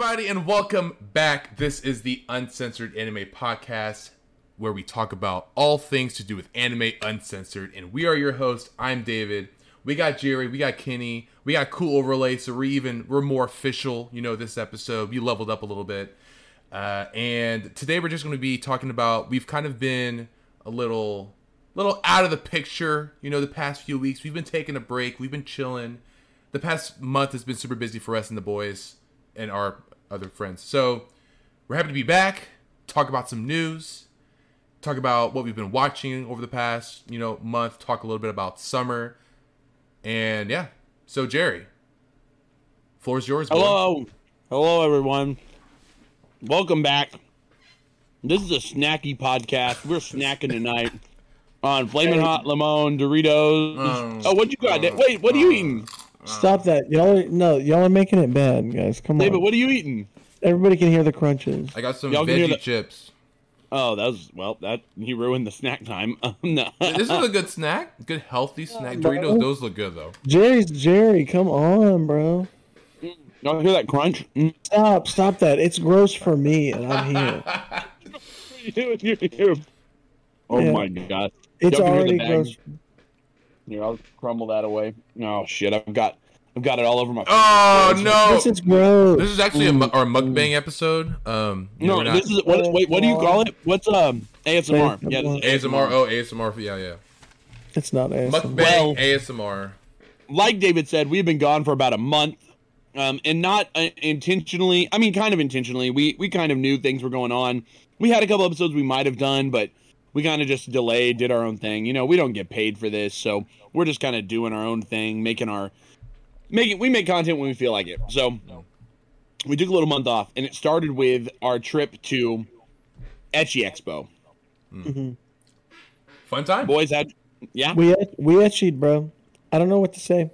everybody, and welcome back. This is the Uncensored Anime Podcast, where we talk about all things to do with anime uncensored. And we are your hosts. I'm David. We got Jerry. We got Kenny. We got Cool Overlay. So we're even we're more official. You know, this episode we leveled up a little bit. Uh, and today we're just going to be talking about. We've kind of been a little, little out of the picture. You know, the past few weeks we've been taking a break. We've been chilling. The past month has been super busy for us and the boys and our other friends. So we're happy to be back. Talk about some news. Talk about what we've been watching over the past, you know, month. Talk a little bit about summer, and yeah. So Jerry, floor's yours. boy. Hello, hello everyone. Welcome back. This is a snacky podcast. We're snacking tonight on flaming hot lemon Doritos. Mm. oh, what you got? Da- Wait, what are you eating, Stop that. Y'all are, no, y'all are making it bad, guys. Come on. David? on. What are you eating? Everybody can hear the crunches. I got some Y'all can hear veggie the- chips. Oh, that was well. That he ruined the snack time. no. This is a good snack. Good healthy snack. bro. Doritos, those look good though. Jerry's Jerry, come on, bro. Y'all hear that crunch? Mm. Stop, stop that. It's gross for me, and I'm here. oh Yeah. my god! It's Y'all can hear the already bag. gross. Here, I'll crumble that away. Oh shit! I've got, I've got it all over my. Face. Oh fingers. no! This is gross. This is actually a our mukbang episode. Um, No, not- this is what? Wait, what do you call it? What's um ASMR? Yeah, this is ASMR. Oh, ASMR. Yeah, yeah. It's not ASMR. Mukbang Well- ASMR. like David said, we've been gone for about a month, um, and not uh, intentionally. I mean, kind of intentionally. We we kind of knew things were going on. We had a couple episodes we might have done, but we kind of just delayed, did our own thing. You know, we don't get paid for this, so we're just kind of doing our own thing, making our making. We make content when we feel like it. So we took a little month off, and it started with our trip to Ecchi Expo. Mhm. Fun time. Boys had, yeah, We we etchied, bro. I don't know what to say.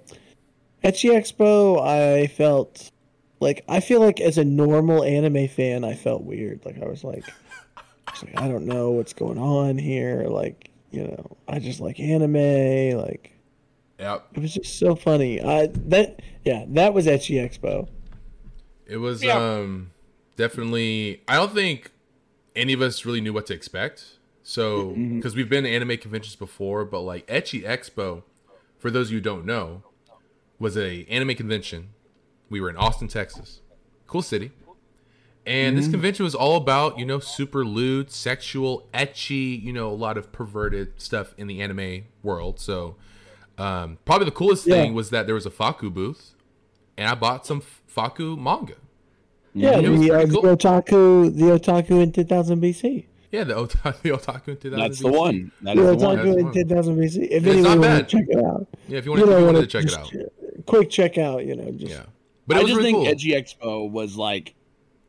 Ecchi Expo, I felt like I feel like as a normal anime fan, I felt weird. Like I was like, I, was like, I don't know what's going on here. Like you know, I just like anime. Like Yep. it was just so funny. I that yeah, that was Ecchi Expo. It was Yeah. um definitely. I don't think any of us really knew what to expect. So Mm-hmm. because we've been to anime conventions before, but like Ecchi Expo, for those of you who don't know, was a anime convention. We were in Austin, Texas, cool city, and Mm-hmm. this convention was all about you know super lewd, sexual, ecchi, you know a lot of perverted stuff in the anime world. So um, probably the coolest Yeah. thing was that there was a Fakku booth, and I bought some Fakku manga. Yeah, the, uh, cool. the otaku, the otaku in 2000 BC. Yeah, the otaku, the otaku in 2000 that's the BC. one. That The is the one. Otaku in 2000 BC. If It's anyone not bad. to check it out, Yeah, if you wanted, if you know, wanted to wanna check it out. Quick check out, you know, just Yeah, but I just really think cool. Ecchi Expo was like,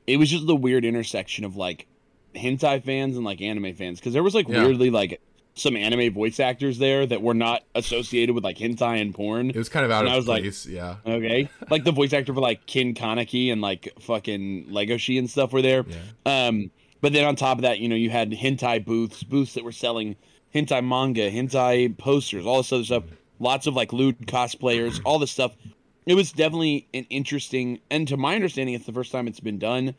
it was just the weird intersection of like hentai fans and like anime fans because there was like Yeah. weirdly like some anime voice actors there that were not associated with like hentai and porn. It was kind of out And of I was like- place. yeah, Okay, like the voice actor for like Ken Kaneki and like fucking Legoshi and stuff were there. yeah. Um, but then on top of that, you know, you had hentai booths, booths that were selling hentai manga, hentai posters, all this other stuff. Lots of like lewd cosplayers, all this stuff. It was definitely an interesting, and to my understanding, it's the first time it's been done.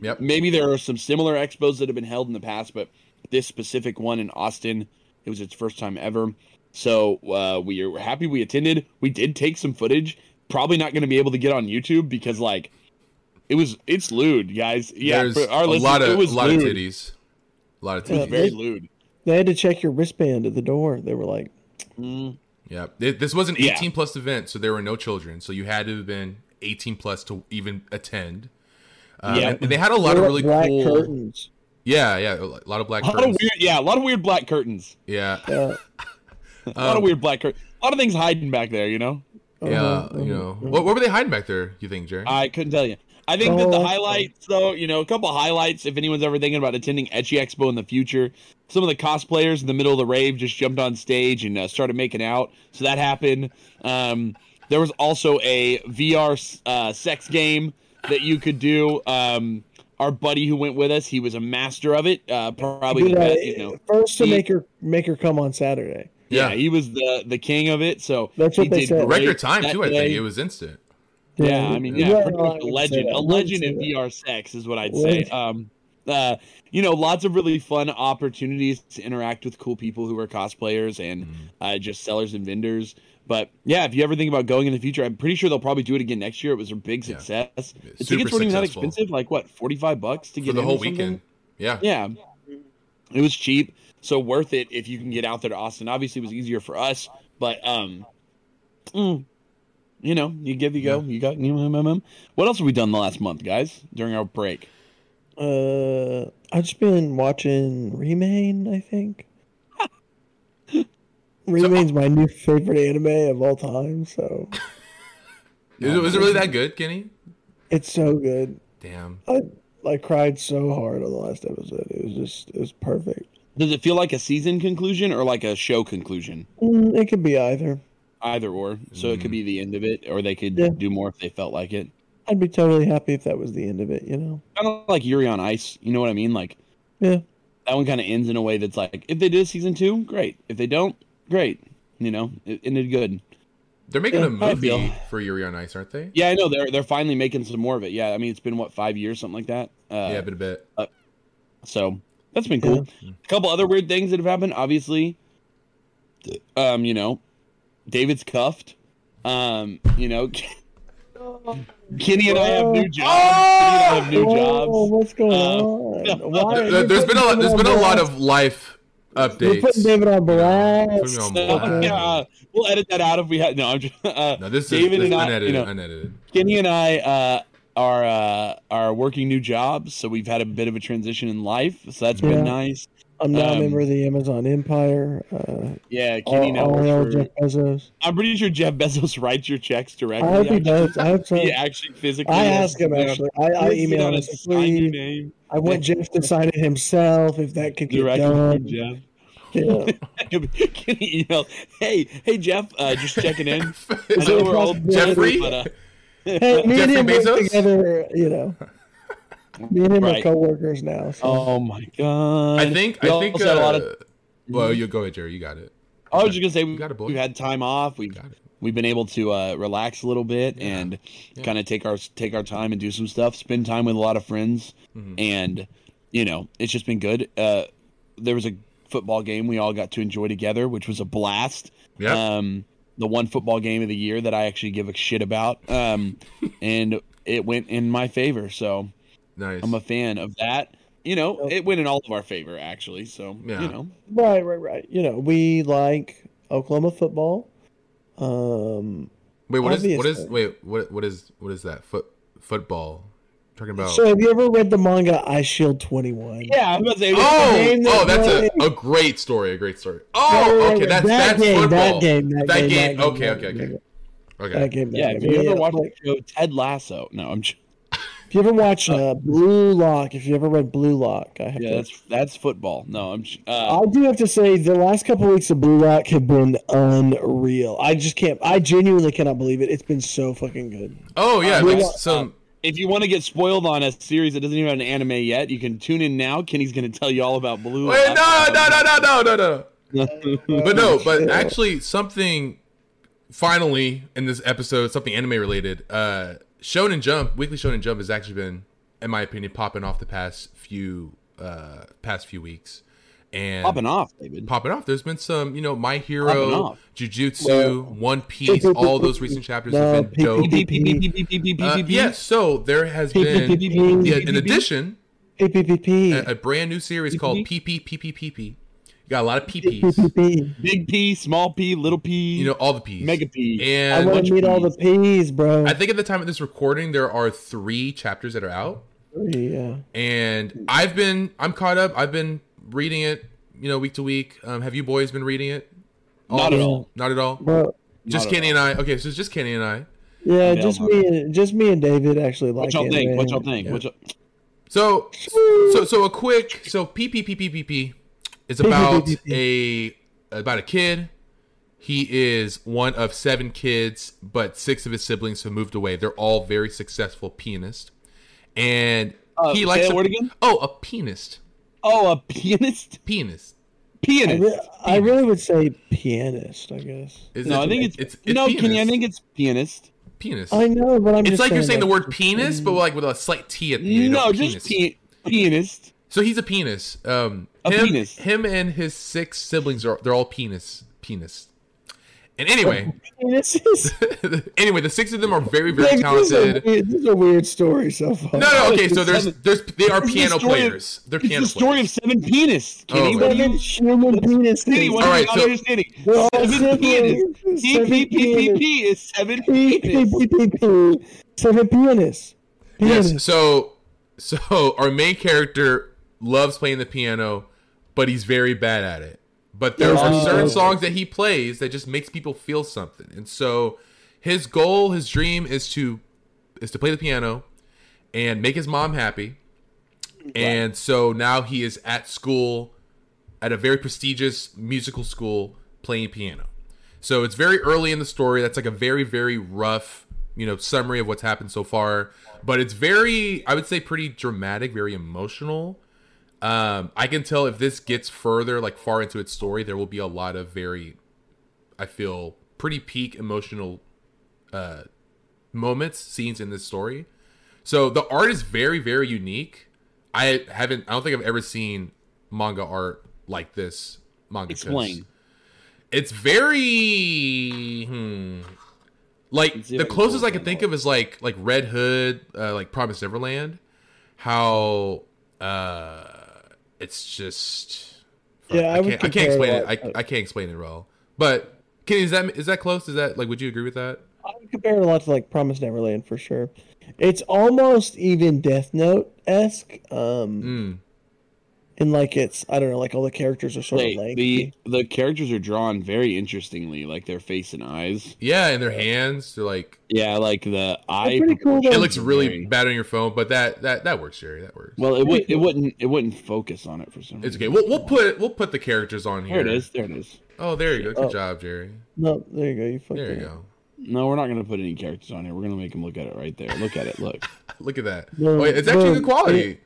Yep. Maybe there are some similar expos that have been held in the past, but this specific one in Austin, it was its first time ever. So uh, we are happy we attended. We did take some footage. Probably not going to be able to get on YouTube because like it was it's lewd, guys. Yeah, There's for our a listeners, lot of it was a lot of titties, a lot of It was titties. very lewd. they had to check your wristband at the door. They were like, Mm. Yeah, this was an Yeah. 18 plus event, so there were no children. So you had to have been 18 plus to even attend. Uh, Yeah. and, and they had a lot of really black cool. curtains. Yeah, yeah, a lot of black A lot of weird, yeah, a lot of weird black curtains. Yeah, Uh, A lot Um, of weird black curtains. A lot of things hiding back there. You know, yeah. uh-huh, You know, uh-huh. what, what were they hiding back there? You think, Jerry? I couldn't tell you. I think that the Oh, highlights, though, you know, a couple highlights. If anyone's ever thinking about attending Ecchi Expo in the future, some of the cosplayers in the middle of the rave just jumped on stage and uh, started making out. So that happened. Um, there was also a VR uh, sex game that you could do. Um, our buddy who went with us, he was a master of it. Uh, probably the best, you know. first to he- make her make her come on Saturday. Yeah, Yeah. he was the the king of it. So That's what he they did said. Record time that too. I think it was instant. Yeah, I mean, yeah, pretty much a legend, that. a I would legend say in. VR sex is what I'd say. Um, uh, you know, lots of really fun opportunities to interact with cool people who are cosplayers and Mm. uh, just sellers and vendors. But yeah, if you ever think about going in the future, I'm pretty sure they'll probably do it again next year. It was a big Yeah. success. The Super tickets weren't even that expensive, like what, forty five bucks to get for the in whole weekend. Yeah. Yeah, it was cheap, so worth it if you can get out there to Austin. Obviously, it was easier for us, but um, mm, you know, you give, you go, you got. You know, mm, mm, mm. What else have we done the last month, guys? During our break, Uh, I've just been watching Remain. I think Remain's my new favorite anime of all time. So Is it, was it really that good, Kenny? it's so good. Damn. I I cried so hard on the last episode. It was just it was perfect. does it feel like a season conclusion or like a show conclusion? Mm, it could be either. Either or, so it could be the end of it, or they could Yeah. do more if they felt like it. I'd be totally happy if that was the end of it. You know. Kind of like Yuri on Ice. You know what I mean? Like Yeah. that one kind of ends in a way that's like, if they did season two, great. If they don't, great. You know, it ended good. They're making Yeah, a I movie for Yuri on Ice, aren't they? Yeah, I know they're they're finally making some more of it. Yeah, I mean it's been what five years, something like that. Uh, yeah, but a bit. so that's been cool. A couple other weird things that have happened. Obviously, um, you know, David's cuffed. Um, you know, Kenny and I have new jobs. Kenny and I have new Oh, what's going Uh, on? Why There, you there's been a lot. putting There's David been a lot of life You're putting updates. David on blast. Putting me on So, yeah, uh, we'll edit that out if we had. No, I'm just. Uh, No, this is, this is and I, unedited. you know, unedited. Kenny and I uh, are uh, are working new jobs, so we've had a bit of a transition in life. So that's Yeah. been nice. I'm now a um, member of the Amazon Empire. Uh, Yeah, Kenny all, all for- Jeff Bezos. I'm pretty sure Jeff Bezos writes your checks directly. I hope he actually. does. I hope so. He actually physically. I has- asked him actually. I, I puts it emailed on him. a signy Please, name I want Jeff to sign it himself if that could get directly done. Jeff. Yeah. Kenny emailed, "Hey, hey Jeff, uh, just checking in. I Is know it we're all Jeffrey? but, uh, Hey, me and Jeffrey him Bezos? together. You know, me and him Right. are coworkers now. So. oh my god! I think. We I think. also had a lot of uh, well, you go ahead, Jerry. You got it. I was just gonna say we, got it, boy. we've had time off. We've Got we've been able to uh, relax a little bit and Yeah. kind of take our take our time and do some stuff. Spend time with a lot of friends, Mm-hmm. and you know it's just been good. Uh, there was a football game we all got to enjoy together, which was a blast. Yeah. Um, the one football game of the year that I actually give a shit about, um, and it went in my favor. So nice. I'm a fan of that. You know, it went in all of our favor actually. So Yeah. you know, Right, right, right. You know, we like Oklahoma football. Um, wait, what is what is wait what what is what is that? Foot football. Talking about. so have you ever read the manga Eyeshield 21? yeah, I was about to say. Oh, that oh, that's a, a great story. A great story. Oh, okay, that's that that's game, football. That game, that, game, game. that Okay, game, okay, that okay, okay. That game, that Yeah, game. if you ever watched like, the show Ted Lasso, no, I'm. Just, if you ever watch uh, Blue Lock, if you ever read Blue Lock, I have yeah, to that's that's football. No, I'm. Uh, I do have to say the last couple weeks of Blue Lock have been unreal. I just can't. I genuinely cannot believe it. It's been so fucking good. Oh yeah, Uh, like yeah. some. if you want to get spoiled on a series that doesn't even have an anime yet, you can tune in now. Kenny's going to tell you all about Blue. Wait, Lock. no, no, no, no, no, no, no. But no, but actually, something finally in this episode, something anime related. Uh, Shonen Jump, Weekly Shonen Jump, has actually been, in my opinion, popping off the past few, uh, past few weeks, and Popping off, David. popping off. There's been some, you know, My Hero. Jujutsu, Well- One Piece. All those recent chapters have been dope. Uh, yes, so there has been, yeah, in addition, a, a brand new series called PPPPPP. You got a lot of PPs. PPP. Big P, small P, little P. You know all the P's. Mega P. I And want to of meet all the P's, bro. I think at the time of this recording, there are three chapters that are out, yeah. and I've been I'm caught up. I've been reading it, you know, week to week. Um, have you boys been reading it? Not at all. Not at all. Bro, Just Not at Kenny and I. Okay, so it's just Kenny and I. yeah, Yeah, just me and just me and David actually like What y'all it, think? man. What y'all think? What y'all... So, so, so a quick. So PPPPPP is about a about a kid. He is one of seven kids, but six of his siblings have moved away. They're all very successful pianists, and Uh, he likes that a- word again? Oh, a pianist. Oh, a pianist? Pianist. I, Pianist. re- I really would say pianist. I guess. Is no, it- I think it's, it's, it's no, Kenny. I think it's pianist. penis. I know, but I'm. it's just like you're saying the word penis, but like with a slight T at the end. No, penis. just pe- pianist. So he's a penis. Um, A him, penis. Him and his six siblings are they're all penis. Penis. And anyway, anyway, the six of them are very very Like, this, is talented. weird, this is a weird story so far. No, no, okay. It's So there's there's they are piano story of- players. They're It's piano the story players. of seven penis. Oh, Kenny, my Seven you human penises. Kenny, what All are right, you not so- understanding? We're Seven penis. siblings. Seven PPPP is seven P, P, penis. P, P, P. Seven pianists. Pianists. Yes. So so our main character loves playing the piano, but he's very bad at it. But there are Oh. certain songs that he plays that just makes people feel something. And so his goal, his dream is to is to play the piano and make his mom happy. And so now he is at school at a very prestigious musical school playing piano. So it's very early in the story. That's like a very very rough, you know, summary of what's happened so far, but it's very I would say pretty dramatic, very emotional. Um I can tell if this gets further like far into its story, there will be a lot of very I feel pretty peak emotional uh moments, scenes in this story. So the art is very very unique. I haven't I don't think I've ever seen manga art like this manga. Explain. It's very hmm. Like Let's see if the closest I can think of is like like Red Hood, uh, like Promise Neverland. How uh it's just Yeah, I I can't, I can't explain it. I, I can't explain it well. But Kenny, is that is that close? Is that like would you agree with that? I would compare it a lot to like Promise Neverland for sure. It's almost even Death Note esque. Um, Mm. And like it's I don't know, like all the characters are sort Wait, of lengthy. the the characters are drawn very interestingly, like their face and eyes. Yeah, and their hands, they're like Yeah, like the eye. pretty cool, it looks really very- bad on your phone, but that that that works, Jerry. That works. Well, it would Pretty it cool. wouldn't it wouldn't focus on it for some. Reason. It's okay. We'll we'll put we'll put the characters on here. There it is. There it is. Oh, there you go. Good Oh. job, Jerry. No, there you go. You fucked There you it. go. No, we're not going to put any characters on here. We're going to make them look at it right there. Look at it. Look. Look at that. No, oh, wait, it's actually no, good quality.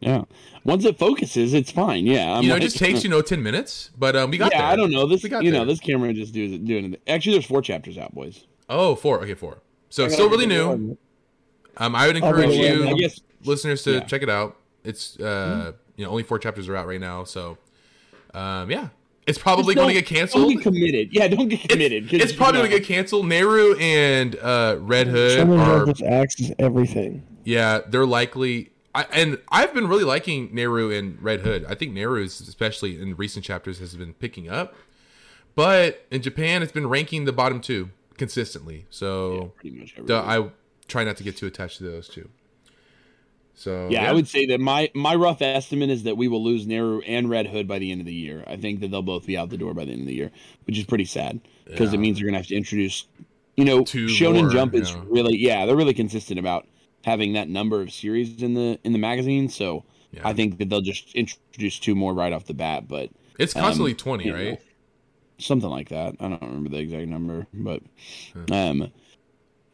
Yeah. Once it focuses, it's fine. Yeah. I'm you know, it just takes you know ten minutes, but um, we got yeah, there. I don't know. This We got you know, this camera just doing doing it. Actually, there's four chapters out, boys. Oh, four. Okay, four. So it's still really new. Um, I would encourage the you. I guess listeners, to yeah. check it out. It's uh, you know, only four chapters are out right now, so um, yeah, it's probably going to get canceled. Don't get committed. Yeah, don't get committed. It's, 'cause, it's probably going to get canceled. Neru and uh, Red Hood Someone are just acts as everything. Yeah, they're likely. I, and I've been really liking Neru and Red Hood. I think Neru, especially in recent chapters, has been picking up. But in Japan, it's been ranking the bottom two consistently. So much. I try not to get too attached to those two. So yeah, I would say that my my rough estimate is that we will lose Neru and Red Hood by the end of the year. I think that they'll both be out the door by the end of the year, which is pretty sad because Yeah. it means they're gonna have to introduce. You know, Two Shonen more, Jump is yeah. really yeah, they're really consistent about having that number of series in the in the magazine. So Yeah. I think that they'll just introduce two more right off the bat, but it's constantly um, twenty, you know, right? something like that. I don't remember the exact number, but um,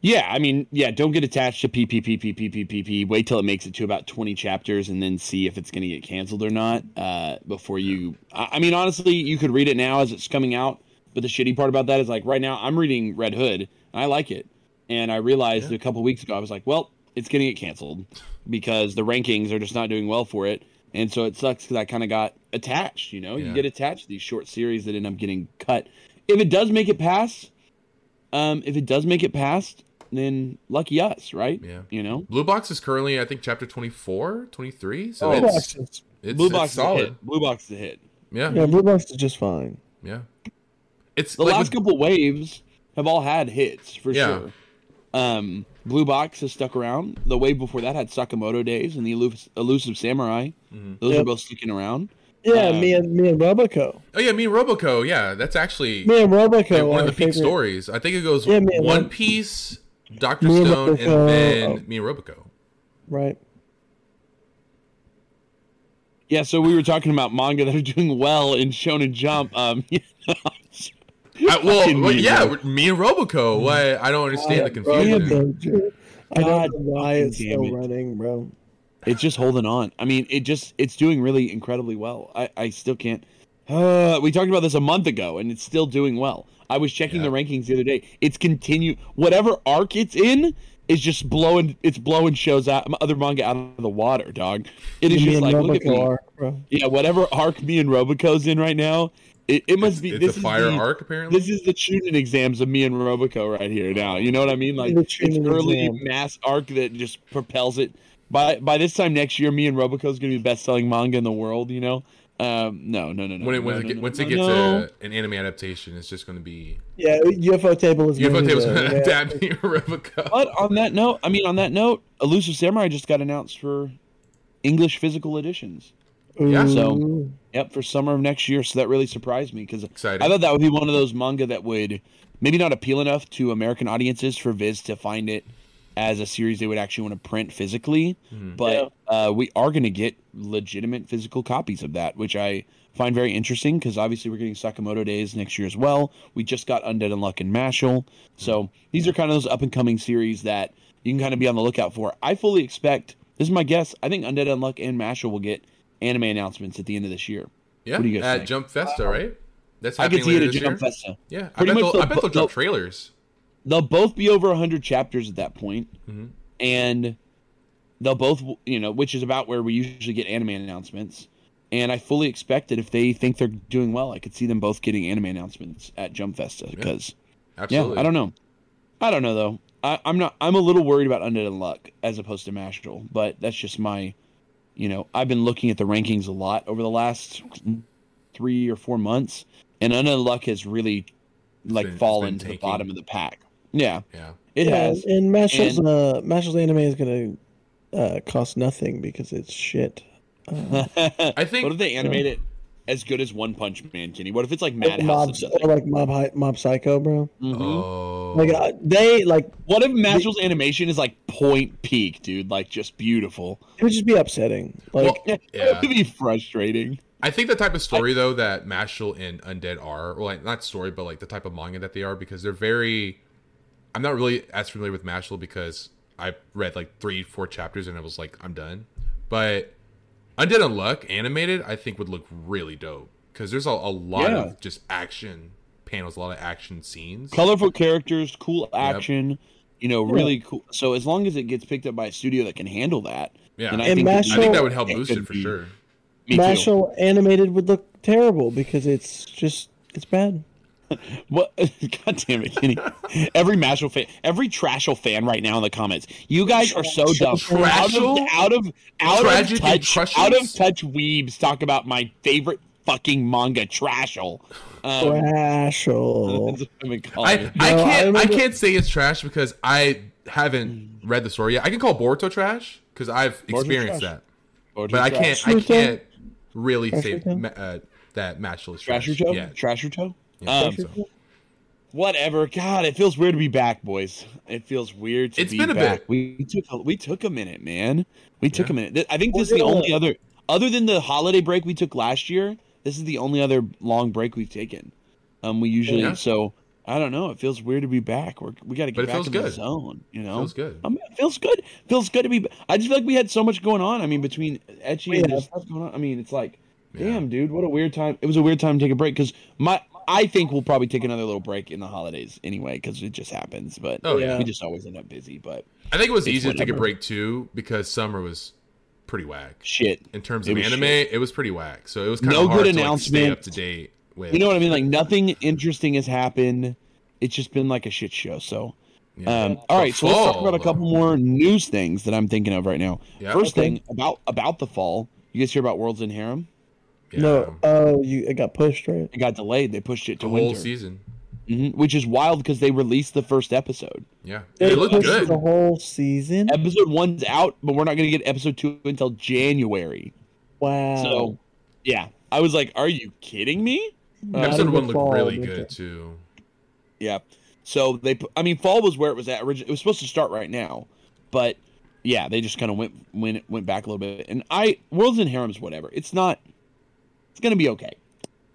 yeah, I mean, yeah, don't get attached to PPPPPPP. Wait till it makes it to about twenty chapters, and then see if it's going to get canceled or not. Uh, before you, I, I mean, honestly, you could read it now as it's coming out. But the shitty part about that is, like, right now, I'm reading Red Hood, and I like it. And I realized Yeah. a couple weeks ago, I was like, well, it's going to get canceled because the rankings are just not doing well for it. And so it sucks because I kind of got attached. You know, Yeah. you get attached to these short series that end up getting cut. If it does make it past, um, if it does make it past, then lucky us, right? Yeah. You know, Blue Box is currently, I think, chapter 24, 23. So Oh, it's, Box is, it's, Blue it's Box is a solid. Blue Box is a hit. Yeah, yeah, Blue Box is just fine. yeah. It's The like last with- couple waves have all had hits for Yeah. sure. Um, Blue Box has stuck around. The wave before that had Sakamoto Days and the Elus- Elusive Samurai. Mhm. Those are both sticking around. Yeah, Um, me and me and Roboco. Oh yeah, me and Roboco. Yeah, that's actually Me and Roboco. yeah, one of the peak favorite- stories. I think it goes Yeah, One Rob- Piece, Doctor Me and Stone, and then oh. me and Roboco. Right. Yeah, so we were talking about manga that are doing well in Shonen Jump. Um, you know, I, well, well, yeah, bro. me and Roboco. Why? I don't understand the confusion. don't you- I God don't know why it's still it. running, bro. it's just holding on. I mean, it just it's doing really incredibly well. I I still can't. Uh, we talked about this a month ago, and it's still doing well. I was checking Yeah. the rankings the other day. It's continue whatever arc it's in is just blowing. It's blowing shows out other manga out of the water, dog. It is Me just and like look at me. arc, bro. Yeah, whatever arc me and Roboco's in right now, it, it must it's, be. it's this a is fire the, arc apparently. This is the Chunin exams of me and Roboco right here now. You know what I mean? Like The it's Chunin early exam. mass arc that just propels it. By by this time next year, me and Roboco is going to be best selling manga in the world. You know? Um, no, no, no, no. when it, when no, it no, get, no, once no, it gets no. a, an anime adaptation, it's just going to be Yeah, Ufotable is. UFO gonna be Table's the- going to yeah. adapt me Roboco. But on that note, I mean, on that note, Elusive Samurai just got announced for English physical editions. Yeah. So- Yep, for summer of next year. So that really surprised me because I thought that would be one of those manga that would maybe not appeal enough to American audiences for Viz to find it as a series they would actually want to print physically. Mhm. But uh, we are going to get legitimate physical copies of that, which I find very interesting because obviously we're getting Sakamoto Days next year as well. We just got Undead Unluck and Mashle. So these are kind of those up and coming series that you can kind of be on the lookout for. I fully expect, this is my guess, I think Undead Unluck and Mashle will get anime announcements at the end of this year. yeah, what do you guys at think? Jump Festa, right? That's I happening could see it at this Jump year. Festa. Yeah, I Pretty bet, much they'll, I bet they'll the- drop trailers. They'll both be over 100 chapters at that point, Mhm. and they'll both, you know, which is about where we usually get anime announcements. And I fully expect that if they think they're doing well, I could see them both getting anime announcements at Jump Festa. Because Absolutely. yeah, I don't know, I don't know though. I, I'm not. I'm a little worried about Undead Unluck as opposed to Mashle, but that's just my, you know, I've been looking at the rankings a lot over the last three or four months, and Undead Unluck has really like been- fallen been to the bottom of the pack. Yeah, Yeah. it yeah, has. And Mashle's And- uh, Mashle's anime is gonna uh, cost nothing because it's shit. Uh, I think- what if they animate it as good as One Punch Man, Kenny? What if it's like like Madhouse? Mob, or something? or like Mob, Mob Psycho, bro. Mhm. Oh. Like uh, they like What if Mashle's animation is like point peak, dude? Like just beautiful. it would just be upsetting. Like Well, Yeah, yeah. it would be frustrating. I think the type of story though that Mashle and Undead are, well, like, not story, but like the type of manga that they are, because they're very. I'm not really as familiar with Mashle because I read like three, four chapters and I was like, I'm done. But Undead Unluck animated, I think would look really dope because there's a, a lot Yeah. of just action panels, a lot of action scenes. Colorful characters, cool action. You know, really cool. So as long as it gets picked up by a studio that can handle that, Yeah, then I And think I think that would help it boost it for be- sure. Me too. Mashle animated would look terrible because it's just it's bad. What? God damn it, Kenny! Every Mashle fan, every Trashel fan right now in the comments, you guys are so dumb. Trashel? Out of out of, out of touch, Crushels? out of touch weebs talk about my favorite fucking manga, Trashel. Um, Trashel. that's what I've been calling I. I can't I, remember- can't say it's trash because I haven't read the story yet. I can call Boruto trash because I've Boruto's experienced trash. that, Or but I can't I can't really Trash say Ruto? uh, that Mashle is trash. Trasher toe? Yeah, Trasher toe? Yeah, Um, so. Whatever. God, it feels weird to be back, boys. It feels weird to It's be been a back. bit. We took a, we took a minute, man. We took Yeah. a minute. I think We're this is the gonna- only other other than the holiday break we took last year. This is the only other long break we've taken. Um, we usually Yeah. so I don't know. It feels weird to be back. We're, we got to get it back feels in the zone. You know, Feels good. Um, it feels good. Feels good to be. I just feel like we had so much going on. I mean, between ecchi and Yeah. just stuff going on. I mean, it's like, Yeah. damn, dude, what a weird time. It was a weird time to take a break because my. I think we'll probably take another little break in the holidays anyway because it just happens. But Oh yeah. Yeah. we just always end up busy. But I think it was It's easy to take a break too because summer was pretty whack shit, in terms of was anime. shit. It was pretty whack, so it was kind No of hard good to like, stay announcement. up to date with. you know what I mean? Like nothing interesting has happened. It's just been like a shit show. So, Yeah. um, all right. So let's talk about a though. couple more news things that I'm thinking of right now. Yeah. First Okay. thing about about the fall. You guys hear about World's End Harem? Yeah. No, oh, you it got pushed, right? It got delayed. They pushed it to the whole winter, season. hmm which is wild because they released the first episode. Yeah, They it looked pushed good. the whole season. Episode one's out, but we're not going to get episode two until January. Wow. So, yeah, I was like, "Are you kidding me?" Not Episode one looked fall, really winter. good too. Yeah. So they, I mean, fall was where it was at. Origi- it was supposed to start right now, but yeah, they just kind of went went went back a little bit. And I, World's End Harems, whatever. It's not. It's gonna be okay.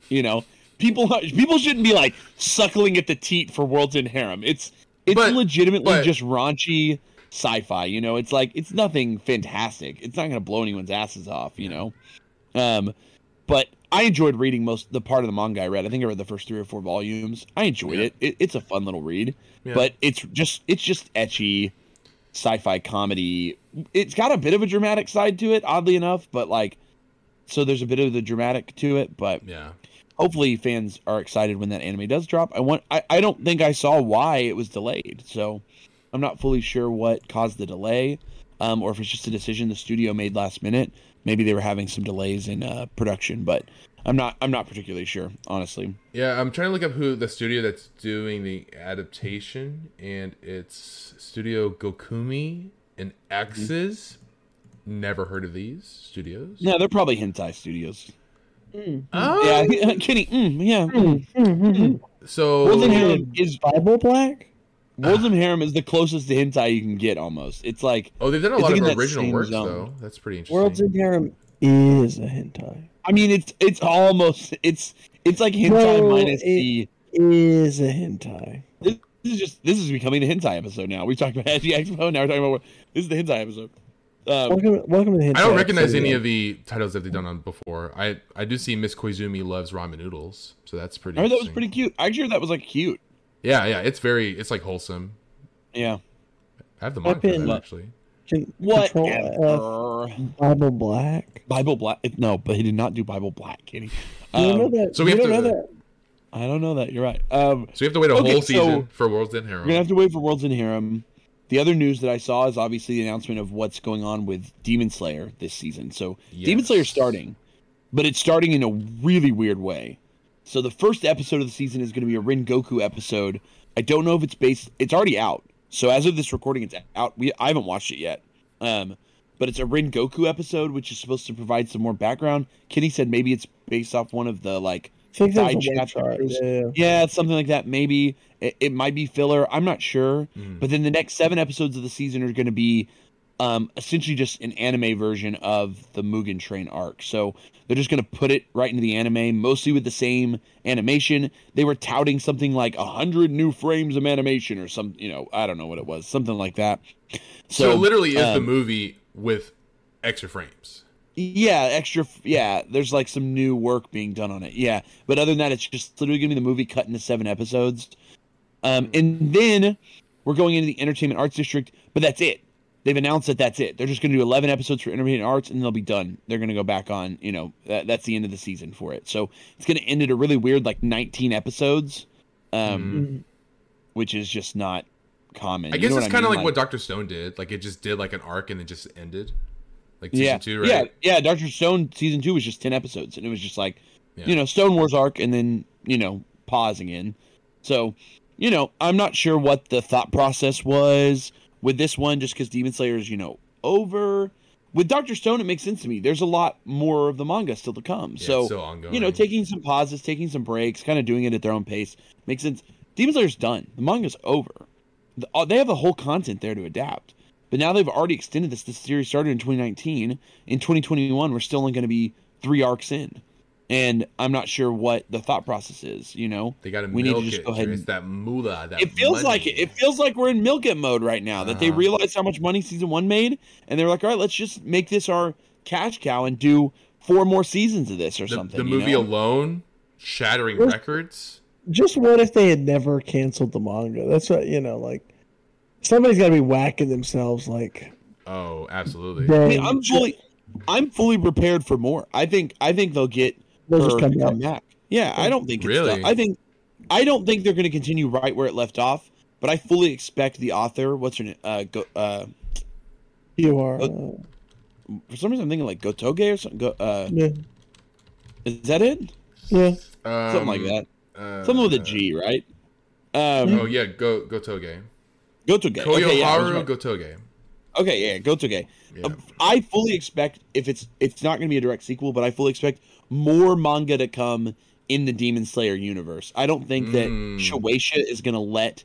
You know, people people shouldn't be like suckling at the teat for World's End Harem. It's it's But- legitimately but- just raunchy sci-fi. You know, it's like it's nothing fantastic. It's not gonna blow anyone's asses off. You know, um, but I enjoyed reading most the part of the manga I read. I think I read the first three or four volumes. I enjoyed Yeah. it. it. It's a fun little read, Yeah. but it's just it's just ecchi sci-fi comedy. It's got a bit of a dramatic side to it, oddly enough, but like so there's a bit of the dramatic to it, but Yeah. hopefully fans are excited when that anime does drop. I want I, I don't think I saw why it was delayed, so I'm not fully sure what caused the delay, um, or if it's just a decision the studio made last minute. Maybe they were having some delays in uh, production, but I'm not I'm not particularly sure, honestly. Yeah, I'm trying to look up who the studio that's doing the adaptation, and it's Studio Gokumi and X's. Never heard of these studios. Yeah, they're probably hentai studios. Mm. Oh, Yeah, uh, Kenny. Mm, yeah. Mm, mm, so Wolves and Harem is Bible Black? Wolves and Harem is the closest to hentai you can get almost. It's like oh, they've done a lot of original works zone. though. That's pretty interesting. World's End Harem is a hentai. I mean it's it's almost it's it's like hentai No, minus it- the Is a hentai. this is just this is becoming the hentai episode now. We talked about Ecchi Expo, now we're talking about this is the hentai episode. Um, Welcome, welcome to the hentai. I don't recognize any of the titles that they've done on before. I I do see Miss Koizumi loves ramen noodles, so that's pretty. I heard that was pretty cute. I actually heard that was like cute. Yeah, yeah, it's very, it's like wholesome. Yeah. I have the I've manga for been- that actually. Can, What? Control F, Bible Black. Bible Black? No, but he did not do Bible Black, Kenny. You don't Um, know that? so we you have don't to- know that? I don't know that. You're right. Um, So we have to wait a Okay, whole so- season for World's End Harem. We're gonna have to wait for World's End Harem. The other news that I saw is obviously the announcement of what's going on with Demon Slayer this season. So Demon Slayer starting, but it's starting in a really weird way. So the first episode of the season is going to be a Rengoku episode. I don't know if it's based. It's already out. So as of this recording, it's out. We I haven't watched it yet. Um, but it's a Rengoku episode, which is supposed to provide some more background. Kitty said maybe it's based off one of the like I think there's side a one chart. Yeah, yeah. yeah, something like that. Maybe it, it might be filler. I'm not sure. Mm. But then the next seven episodes of the season are going to be um, essentially just an anime version of the Mugen Train arc. So they're just going to put it right into the anime, mostly with the same animation. They were touting something like a hundred new frames of animation or some, you know, I don't know what it was, something like that. So, So, it literally is the um, movie with extra frames. Yeah, extra. Yeah, there's like some new work being done on it. Yeah, but other than that, it's just literally gonna be the movie cut into seven episodes. Um, and then we're going into the Entertainment Arts District, but that's it. They've announced that that's it. They're just gonna do 11 episodes for Entertainment Arts, and they'll be done. They're gonna go back on. You know, that, that's the end of the season for it. So it's gonna end at a really weird like 19 episodes, um, which is just not common. I You guess know it's kind of mean? like, what Doctor Stone did. Like it just did like an arc and then just ended. Like season yeah, two, right? yeah, yeah. Doctor Stone season two was just ten episodes, and it was just like, Yeah. you know, Stone Wars arc, and then you know, pausing in. So, you know, I'm not sure what the thought process was with this one, just because Demon Slayer is, you know, over. With Doctor Stone, it makes sense to me. There's a lot more of the manga still to come. Yeah, so, you know, taking some pauses, taking some breaks, kind of doing it at their own pace makes sense. Demon Slayer's done. The manga's over. The- uh, They have the whole content there to adapt. But now they've already extended this. This series started in 2019. In 2021, we're still only going to be three arcs in, and I'm not sure what the thought process is. You know, they got to we need to just it. go ahead and- that moolah. That it feels money. like it. It feels like we're in milk it mode right now. That they Uh-huh. realized how much money season one made, and they're like, all right, let's just make this our cash cow and do four more seasons of this or the, something. the you movie know? alone shattering Well- records. Just what if they had never canceled the manga? That's what you know. Like somebody's got to be whacking themselves. Like, Oh, absolutely. I mean, I'm fully, I'm fully prepared for more. I think, I think they'll get they'll just her come back. back. Yeah, I don't think Really? done. I think, I don't think they're going to continue right where it left off. But I fully expect the author, what's her name, uh, go, uh, You are. Uh, for some reason I'm thinking like Gotoge or something. Go, uh, yeah, is that it? yeah. Something like Um, that. uh, Something with a G, right? Um, Oh yeah, go go Toge. Gotoge. Okay, yeah, Koyoharu right. Gotoge. okay, yeah, Gotoge. Yeah. Uh, I fully expect if it's it's not going to be a direct sequel, but I fully expect more manga to come in the Demon Slayer universe. I don't think that Mm. Shueisha is going to let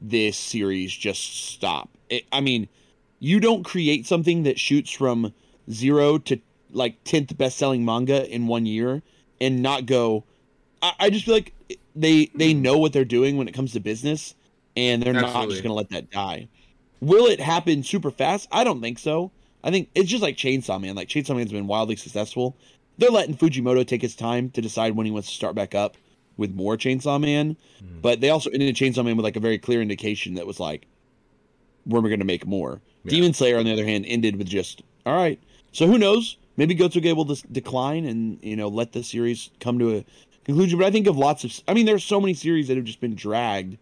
this series just stop. It, I mean, you don't create something that shoots from zero to like tenth best selling manga in one year and not go. I, I just feel like they they know what they're doing when it comes to business, and they're not just going to let that die. Will it happen super fast? I don't think so. I think it's just like Chainsaw Man. Like Chainsaw Man's been wildly successful. they're letting Fujimoto take his time to decide when he wants to start back up with more Chainsaw Man. Mm. But they also ended Chainsaw Man with like a very clear indication that was like, when we're going to make more. Yeah. Demon Slayer, on the other hand, ended with just, all right. So who knows? Maybe Gotoge will just decline and you know let the series come to a conclusion. But I think of lots of. I mean, there's so many series that have just been dragged.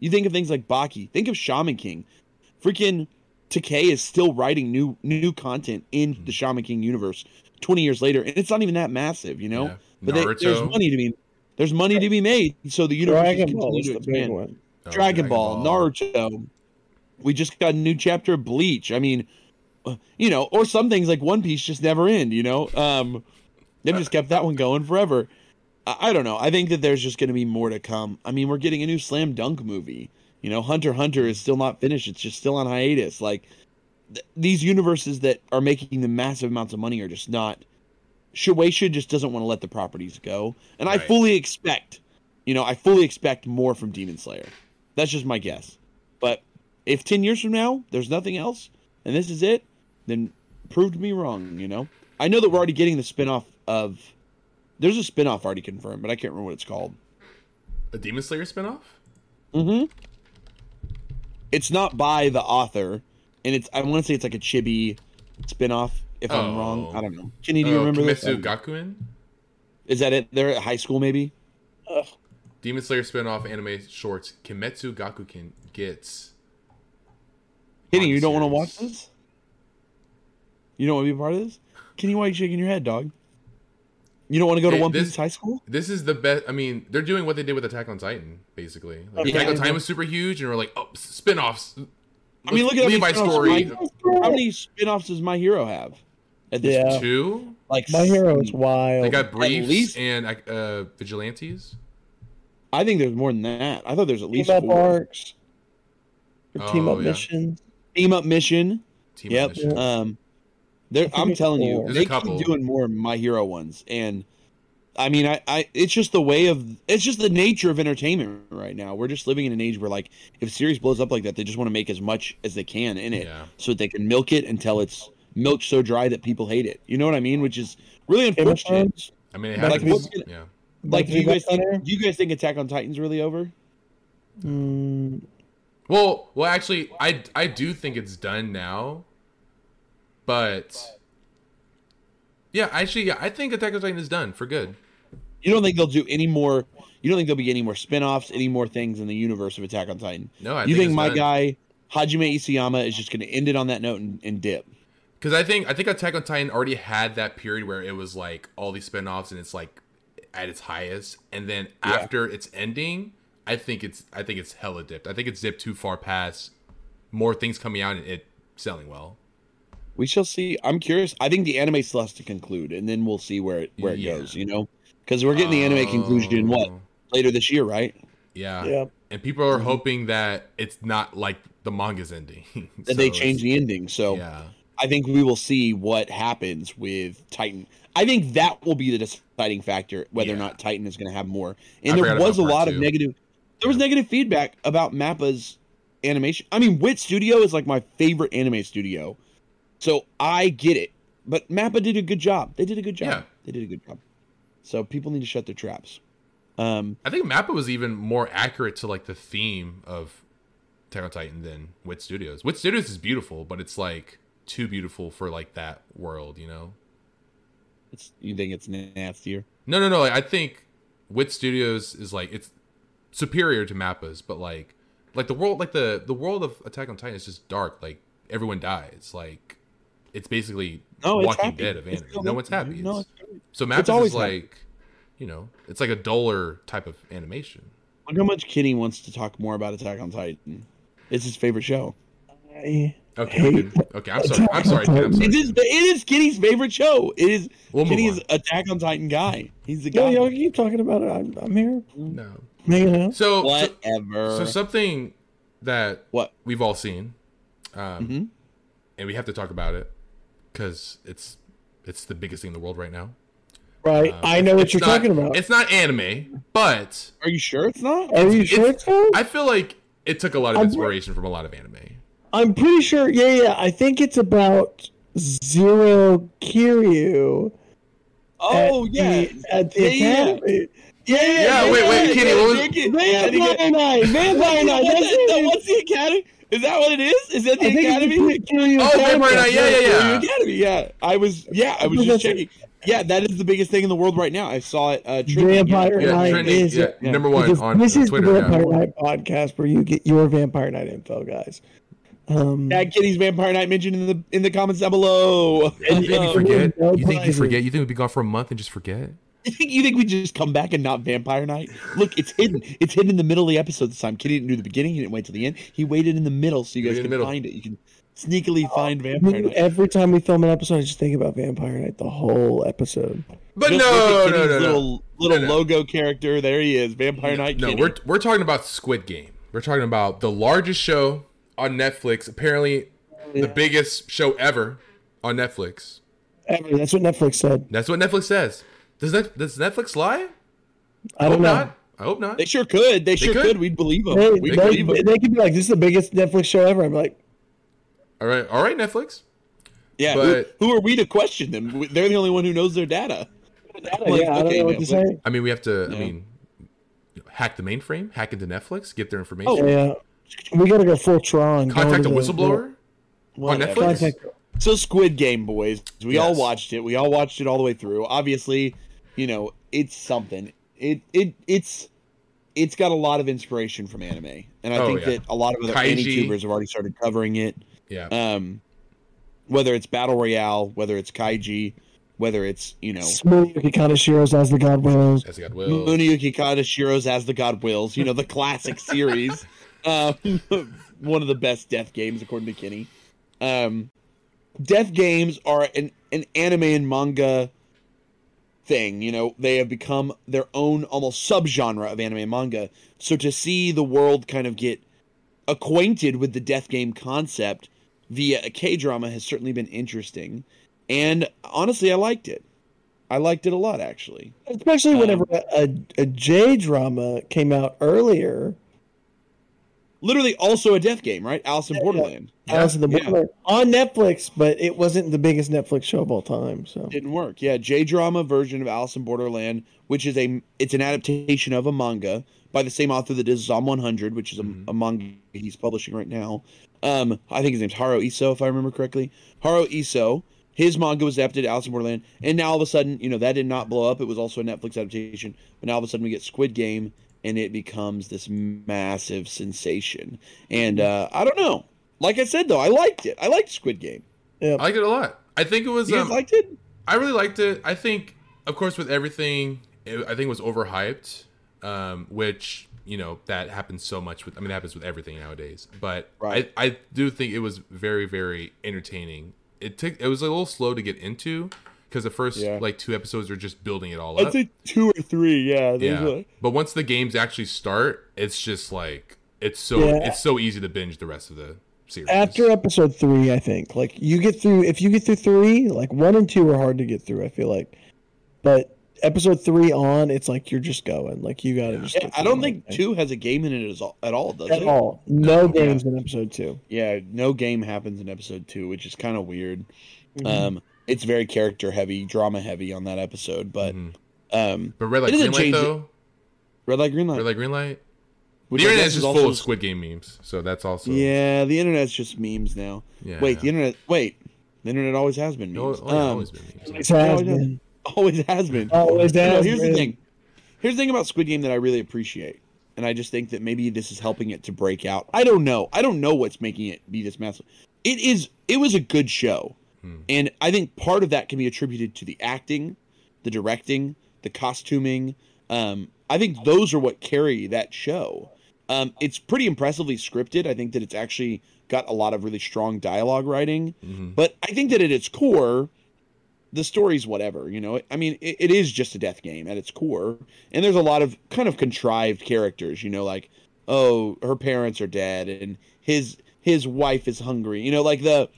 You think of things like Baki. Think of Shaman King. Freaking Takei is still writing new new content in Hmm. the Shaman King universe 20 years later, and it's not even that massive, you know. Yeah. But they, there's money to be there's money to be made, so the universe Dragon just Ball continue to expand. one. Oh, Dragon, Ball, Naruto. We just got a new chapter of Bleach. I mean, you know, or some things like One Piece just never end. You know, um, they've just kept that one going forever. I, I don't know. I think that there's just going to be more to come. I mean, we're getting a new Slam Dunk movie. You know, Hunter Hunter is still not finished. It's just still on hiatus. Like th- these universes that are making the massive amounts of money are just not. Shueisha just doesn't want to let the properties go, and I fully expect, you know, I fully expect more from Demon Slayer. That's just my guess. But if ten years from now there's nothing else, and this is it, then proved me wrong. You know, I know that we're already getting the spinoff of. There's a spinoff already confirmed, but I can't remember what it's called. A Demon Slayer spinoff? Mm-hmm. It's not by the author, and it's I want to say it's like a chibi spinoff. If I'm Oh. wrong, I don't know. Kenny, do you Oh, remember this? Kimetsu Gakuen? Is that it? They're at high school, maybe. Ugh. Demon Slayer spinoff anime shorts Kimetsu Gakuen gets. Kenny, you don't want to watch this? You don't want to be a part of this? Kenny, why are you shaking your head, dog? You don't want to go to Hey, One this- Piece high school? This is the best. I mean, they're doing what they did with Attack on Titan, basically. Like, Okay. Attack on Titan was super huge, and we're like, oh, s- spinoffs. I mean, look at how many Levi spin-offs story. Mike- How many spin-offs does My Hero have? At this Yeah. Two. like My hero is wild. They got briefs least- and uh, vigilantes. I think there's more than that. I thought there's at team least up four. arcs. Or team Oh, up yeah. missions. Team Up Mission. Team Yep. Mission. Um, there, I think I'm telling you. There's they couple. keep doing more My Hero ones, and I mean, I, I, it's just the way of, it's just the nature of entertainment right now. We're just living in an age where, like, if a series blows up like that, they just want to make as much as they can in it, Yeah. so that they can milk it until it's milked so dry that people hate it. You know what I mean? Which is really unfortunate. I mean, it Like, has to be. what's gonna- Yeah. Like, do you guys think, do you guys think Attack on Titan's really over? Mm, Well, well, actually, I I do think it's done now, but yeah, actually, yeah, I think Attack on Titan is done for good. You don't think they'll do any more? You don't think there'll be any more spin-offs, any more things in the universe of Attack on Titan? No, I you think, think my done. guy Hajime Isayama is just going to end it on that note and, and dip? Because I think I think Attack on Titan already had that period where it was like all these spin-offs and it's like at its highest, and then Yeah. after its ending, I think it's I think it's hella dipped. I think it's dipped too far past more things coming out and it selling well. We shall see. I'm curious. I think the anime still has to conclude, and then we'll see where it where it Yeah. goes. You know, because we're getting the anime conclusion in what Oh, later this year, right? Yeah. yeah. And people are hoping that it's not like the manga's ending. That they change the ending. So Yeah. I think we will see what happens with Titan. I think that will be the deciding factor whether or not Titan is going to have more. I And there was a about part lot of negative. There was negative feedback about Mappa's animation. I mean, Wit Studio is like my favorite anime studio, so I get it. But Mappa did a good job. They did a good job. Yeah. They did a good job. So people need to shut their traps. Um, I think Mappa was even more accurate to like the theme of Attack on Titan than Wit Studios. Wit Studios is beautiful, but it's like too beautiful for like that world, you know? it's, you think it's nastier? No, no, no. Like, I think Wit Studios is like it's superior to Mappa's, but like like the world like the the world of Attack on Titan is just dark. Like everyone dies. Like it's basically No, Walking happy. Dead of It's anime. No one's happy. No, It's- it's- So Mappa's always is happy. like you know, it's like a duller type of animation. look how much Kenny wants to talk more about Attack on Titan. It's his favorite show. I, Okay, we Hate can- okay. I'm sorry. I'm sorry. I'm sorry. It is. It is Kenny's favorite show. It is. We'll move Kenny on. is Attack on Titan guy. He's the yo, guy. yo, keep talking about it. I'm, I'm here. No. Hanging out. So, so Whatever. so something that what? we've all seen, um, Mhm. and we have to talk about it because it's it's the biggest thing in the world right now. Right. Um, I know what you're not- talking about. It's not anime, but Are you sure it's not? Are you sure it's not? I feel like it took a lot of I'm- inspiration from a lot of anime. I'm pretty sure. Yeah, yeah. I think it's about Zero Kiryu. Oh at yeah, the, at the Yeah, yeah. academy. yeah, Yeah, wait, wait, Kenny, what was- Vampire Knight, Vampire Knight. That's it. What's the academy? Is that what it is? Is that the I think academy? it's the Oh, Academy. Vampire Knight, yeah, yeah, yeah. The academy. Yeah, I was. Yeah, I was just that's- checking. Yeah, that is the biggest thing in the world right now. I saw it. Uh, trending, Vampire Yeah, Night trending, is yeah, yeah. number one because on this uh, is Twitter. the yeah. Vampire Knight podcast where you get your Vampire Knight info, guys. Um, Add Kitty's Vampire Knight mentioned in the in the comments down below. You think we Uh, forget? You think we forget? You think we'd be gone for a month and just forget? You think you think we just come back and not Vampire Knight? Look, it's hidden. It's hidden in the middle of the episode this time. Kitty didn't do the beginning. He didn't wait till the end. He waited in the middle so you guys can middle. find it. You can sneakily oh, find I Vampire mean, Night. every time we film an episode, I just think about Vampire Knight the whole episode. But Just no, look no, Kitty's no, no, Little, little No, no. logo character. There he is. Vampire Knight. No, Kitty. we're we're talking about Squid Game. We're talking about the largest show on Netflix. Apparently, the biggest show ever on Netflix. Ever. That's what Netflix said. That's what Netflix says. Does that does Netflix lie? I hope don't know. not. I hope not. They sure could. They, sure could. could. We'd believe them. They, We'd they, believe them. they could be like, "This is the biggest Netflix show ever." I'm like, All right, all right, Netflix. Yeah. but- who, who are we to question them? They're the only one who knows their data. yeah, I don't okay, know what to say. I mean, we have to. I mean, hack the mainframe, hack into Netflix, get their information. Oh, Yeah, we gotta go full Tron. go Contact to a the- whistleblower on Netflix. Contact. So Squid Game, boys. We all watched it. We all watched it all the way through. Obviously, you know, it's something. It it it's it's got a lot of inspiration from anime. And I Oh, think yeah. that a lot of other Kaiji. tubers have already started covering it. Yeah. Um whether it's Battle Royale, whether it's Kaiji, whether it's, you know, Smoothie Kaneshiro's as the God wills. As God will. Muneyuki Kaneshiro's As the God Wills, you know, the classic series. Um, one of the best death games, according to Kenny. Um, death games are an, an anime and manga thing. You know, they have become their own almost subgenre of anime and manga. So to see the world kind of get acquainted with the death game concept via a K drama has certainly been interesting. And honestly, I liked it. I liked it a lot, actually. Especially Um, whenever a, a J drama came out earlier. Literally, also a death game, right? Alice in Yeah, Borderland. Alice in the yeah. Borderland on Netflix, but it wasn't the biggest Netflix show of all time. So Didn't work. Yeah, J drama version of Alice in Borderland, which is a it's an adaptation of a manga by the same author that does Zom 100, which is a, Mhm. a manga he's publishing right now. Um, I think his name's Haro Aso, if I remember correctly. Haro Aso. His manga was adapted to Alice in Borderland, and now all of a sudden, you know, that did not blow up. It was also a Netflix adaptation, but now all of a sudden we get Squid Game, and it becomes this massive sensation. And uh, I don't know. Like I said, though, I liked it. I liked Squid Game. I liked it a lot. I think it was. You guys Um, liked it? I really liked it. I think, of course, with everything, it, I think it was overhyped, um, which you know that happens so much with. I mean, it happens with everything nowadays. But Right. I, I do think it was very, very entertaining. It took. It was a little slow to get into because the first Yeah. like two episodes are just building it all up. I'd say two or three. Yeah. yeah, a- but once the games actually start, it's just like it's so Yeah. it's so easy to binge the rest of the series. after episode three, I think like you get through if you get through three, like one and two are hard to get through. I feel like, but episode three on, it's like you're just going. Like you gotta just. Yeah, I don't think whole thing. two has a game in it as all, at all, does at it? all. No, No. games in episode two. Yeah, no game happens in episode two, which is kind of weird. Mhm. Um, it's very character heavy, drama heavy on that episode, but Mhm. um, But red light, green light change it. red light, green light. Red light, green light. which the I internet is just full of Squid Game memes, so that's also Yeah, the internet's just memes now. Yeah. Wait, the internet. Wait, the internet always has been memes. oh, yeah, Um, always been memes. It has been. always has been. Always You know, has here's the been. thing. Here's the thing about Squid Game that I really appreciate, and I just think that maybe this is helping it to break out. I don't know. I don't know what's making it be this massive. It is. It was a good show, Hmm. and I think part of that can be attributed to the acting, the directing, the costuming. Um, I think those are what carry that show. Um, it's pretty impressively scripted. I think that it's actually got a lot of really strong dialogue writing. Mhm. But I think that at its core, the story's whatever. You know, I mean, it, it is just a death game at its core, and there's a lot of kind of contrived characters. You know, like oh, her parents are dead, and his his wife is hungry. You know, like the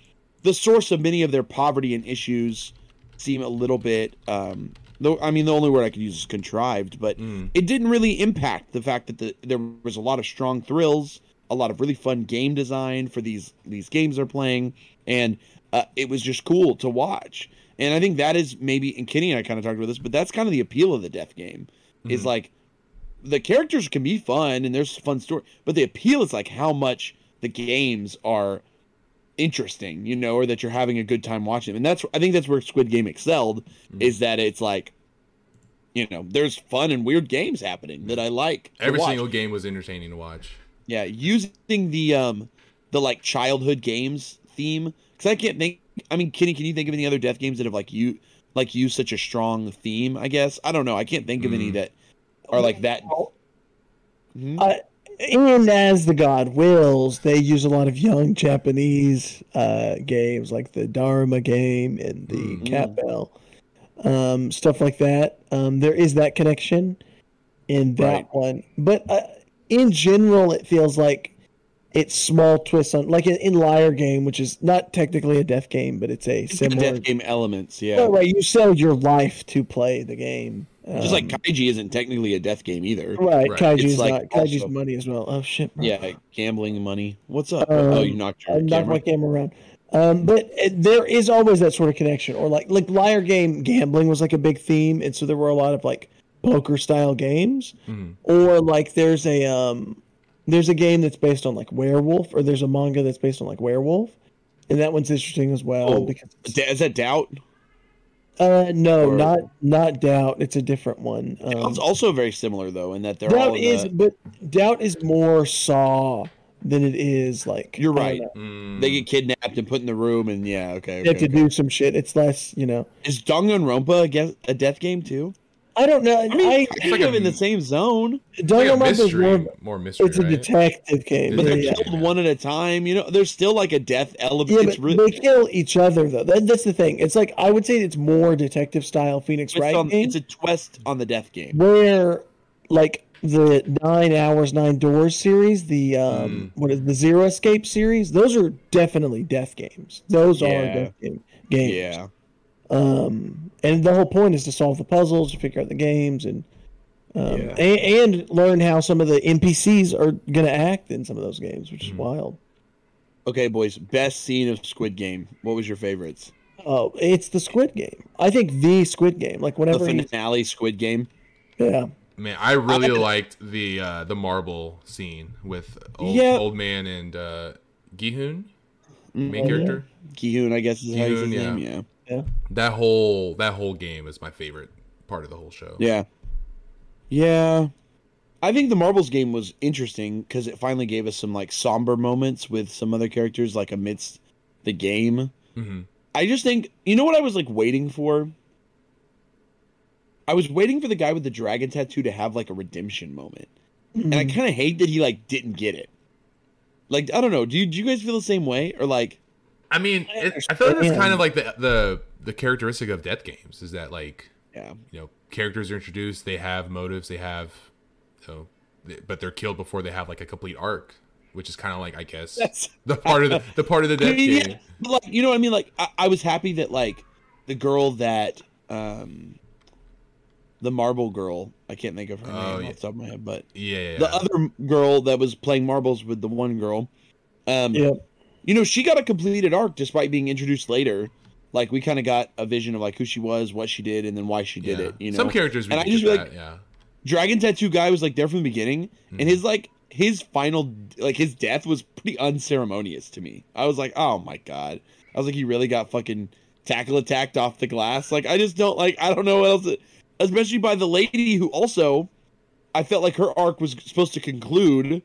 the source of many of their poverty and issues seem a little bit. Um, though I mean, the only word I could use is contrived, but Mm. it didn't really impact the fact that the, there was a lot of strong thrills, a lot of really fun game design for these these games they're playing, and uh, it was just cool to watch. And I think that is maybe, and Kenny and I kind of talked about this, but that's kind of the appeal of the Death game, is Mhm. like the characters can be fun and there's fun story, but the appeal is like how much the games are interesting, you know, or that you're having a good time watching them. And that's I think that's where Squid Game excelled Mhm. is that it's like you know, there's fun and weird games happening that I like. to Every watch. single game was entertaining to watch. Yeah, using the um the like childhood games theme cuz I can't think I mean, Kenny, can you think of any other death games that have like you like used such a strong theme, I guess? I don't know. I can't think of any Mm. that are like that. Mhm. Uh, and as the god wills, they use a lot of young Japanese uh, games like the Dharma game and the Mhm. Cat Bell, um, stuff like that. Um, there is that connection in that Right. one, but uh, in general, it feels like it's small twists on, like in, in Liar Game, which is not technically a death game, but it's a similar. death game elements, yeah. Oh, right, you sell your life to play the game. Just like Um, Kaiji isn't technically a death game either. right, Right. Kaiji's like not Kaiji's also- money as well. Oh shit, bro. Yeah, gambling money. What's up? Um, oh, you knocked your I knocked camera. my camera around. Um, but it, there is always that sort of connection, or like like liar game gambling was like a big theme, and so there were a lot of like poker style games, Mhm. or like there's a um, there's a game that's based on like werewolf, or there's a manga that's based on like werewolf, and that one's interesting as well Oh, because Is that Doubt? Uh no or- not not doubt it's a different one. Um, Doubt's also very similar though, in that they're doubt in is the- but doubt is more saw than it is like You're right. Mm. they get kidnapped and put in the room, and yeah, okay. You have to okay. do some shit. It's less, you know. Is Danganronpa a, ge- a death game too? I don't know. I mean, I, it's like kind a- of in the same zone, It's like a Danganronpa mystery, more. more mystery. It's a right? detective game. but they're yeah. killed one at a time. You know, there's still like a death element. Yeah, it's but really they kill each other though. That, that's the thing. It's like I would say it's more detective style Phoenix it's, Wright on, game, it's a twist on the death game. where like the nine hours nine doors series, the um, what is the Zero Escape series? Those are definitely death games. Those are death game, games. Yeah, Um, and the whole point is to solve the puzzles, to figure out the games, and um, Yeah. and, and learn how some of the NPCs are going to act in some of those games, which is Mhm. wild. Okay, boys. Best scene of Squid Game. What was your favorites? Oh, it's the Squid Game. I think the Squid Game. Like whatever The whenever, he, finale Squid Game. yeah, Man, I really I- liked the uh, the marble scene with old, Yeah. old man and uh, Gihoon, Mm, main Oh, yeah. character. Kihoon, I guess is how you his yeah. name. Yeah. That whole that whole game is my favorite part of the whole show. Yeah. Yeah. I think the marbles game was interesting because it finally gave us some like somber moments with some other characters like amidst the game. hmm I just think you know what I was like waiting for. I was waiting for the guy with the dragon tattoo to have like a redemption moment, and I Mhm. kind of hate that he like didn't get it. Like I don't know. Do you, do you guys feel the same way or like? I mean, I it, I feel like that's kind of like the the the characteristic of death games is that like Yeah. you know characters are introduced, they have motives, they have, you know, th- but they're killed before they have like a complete arc, which is kind of like I guess That's the part of the the part of the I death mean, game. yeah, like you know what I mean. Like I, I was happy that like the girl that um the marble girl. I can't think of her Oh, name yeah. off the top of my head, but Yeah, yeah, the yeah. other girl that was playing marbles with the one girl. Um, yeah, you know, she got a completed arc despite being introduced later. Like we kind of got a vision of like who she was, what she did, and then why she did Yeah. it. You know, some characters And I just that, like- yeah. Dragon Tattoo guy was like there from the beginning, Mhm. and his like his final like his death was pretty unceremonious to me. I was like, oh my god. I was like, he really got fucking tackle attacked off the glass. Like I just don't like I don't know what else. Especially by the lady who also, I felt like her arc was supposed to conclude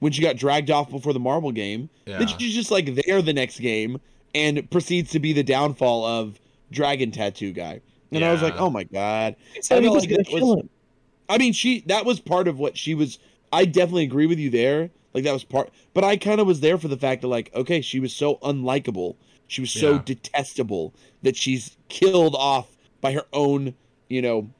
when she got dragged off before the marble game. Yeah. Then she's just like there the next game and proceeds to be the downfall of Dragon Tattoo guy. And I was like, oh my god. so I he felt was like that was- I mean, she that was part of what she was. I definitely agree with you there. Like that was part, but I kind of was there for the fact that like, okay, she was so unlikable, she was so Yeah. detestable that she's killed off by her own, you know,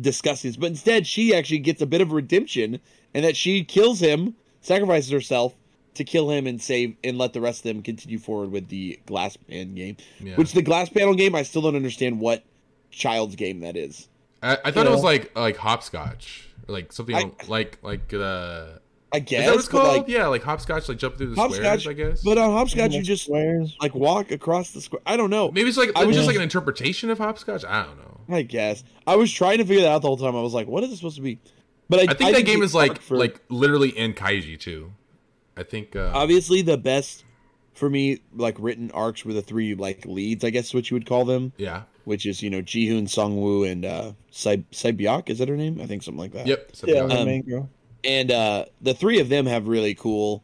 disgustings. But instead, she actually gets a bit of redemption, and that she kills him, sacrifices herself to kill him and save and let the rest of them continue forward with the glass pan game. yeah. Which the glass panel game, I still don't understand what child's game that is. I, I thought it Yeah. was like like hopscotch, or like something I- like like uh I guess. Is guess. that what it's called? like, yeah, like hopscotch, like jump through the hopscotch. squares. I guess. But on hopscotch, you just squares. like walk across the square. I don't know. maybe it's like I it was was- just like an interpretation of hopscotch. I don't know. I guess I was trying to figure that out the whole time. I was like, "What is this supposed to be?" But I, I think that game is like for- like literally in Kaiji too. I think. Uh, obviously the best for me, like written arcs were the three like leads, I guess is what you would call them, yeah. which is you know Jihoon, Sungwoo, and uh, Sai Saibyak. Is that her name? I think something like that. Yep. Yeah, something the like Um, main girl. and uh, the three of them have really cool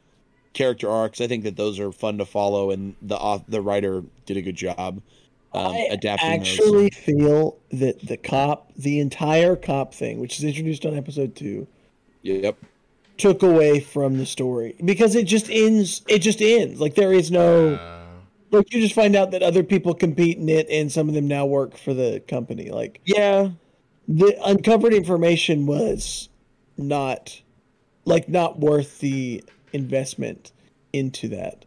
character arcs. I think that those are fun to follow, and the auth- the writer did a good job um, I adapting. actually feel that the cop, the entire cop thing, which is introduced on episode two. Yep. took away from the story because it just ends. It just ends. Like there is no. Uh, Like you just find out that other people compete in it, and some of them now work for the company. Like Yeah. the uncovered information was not, like, not worth the investment into that.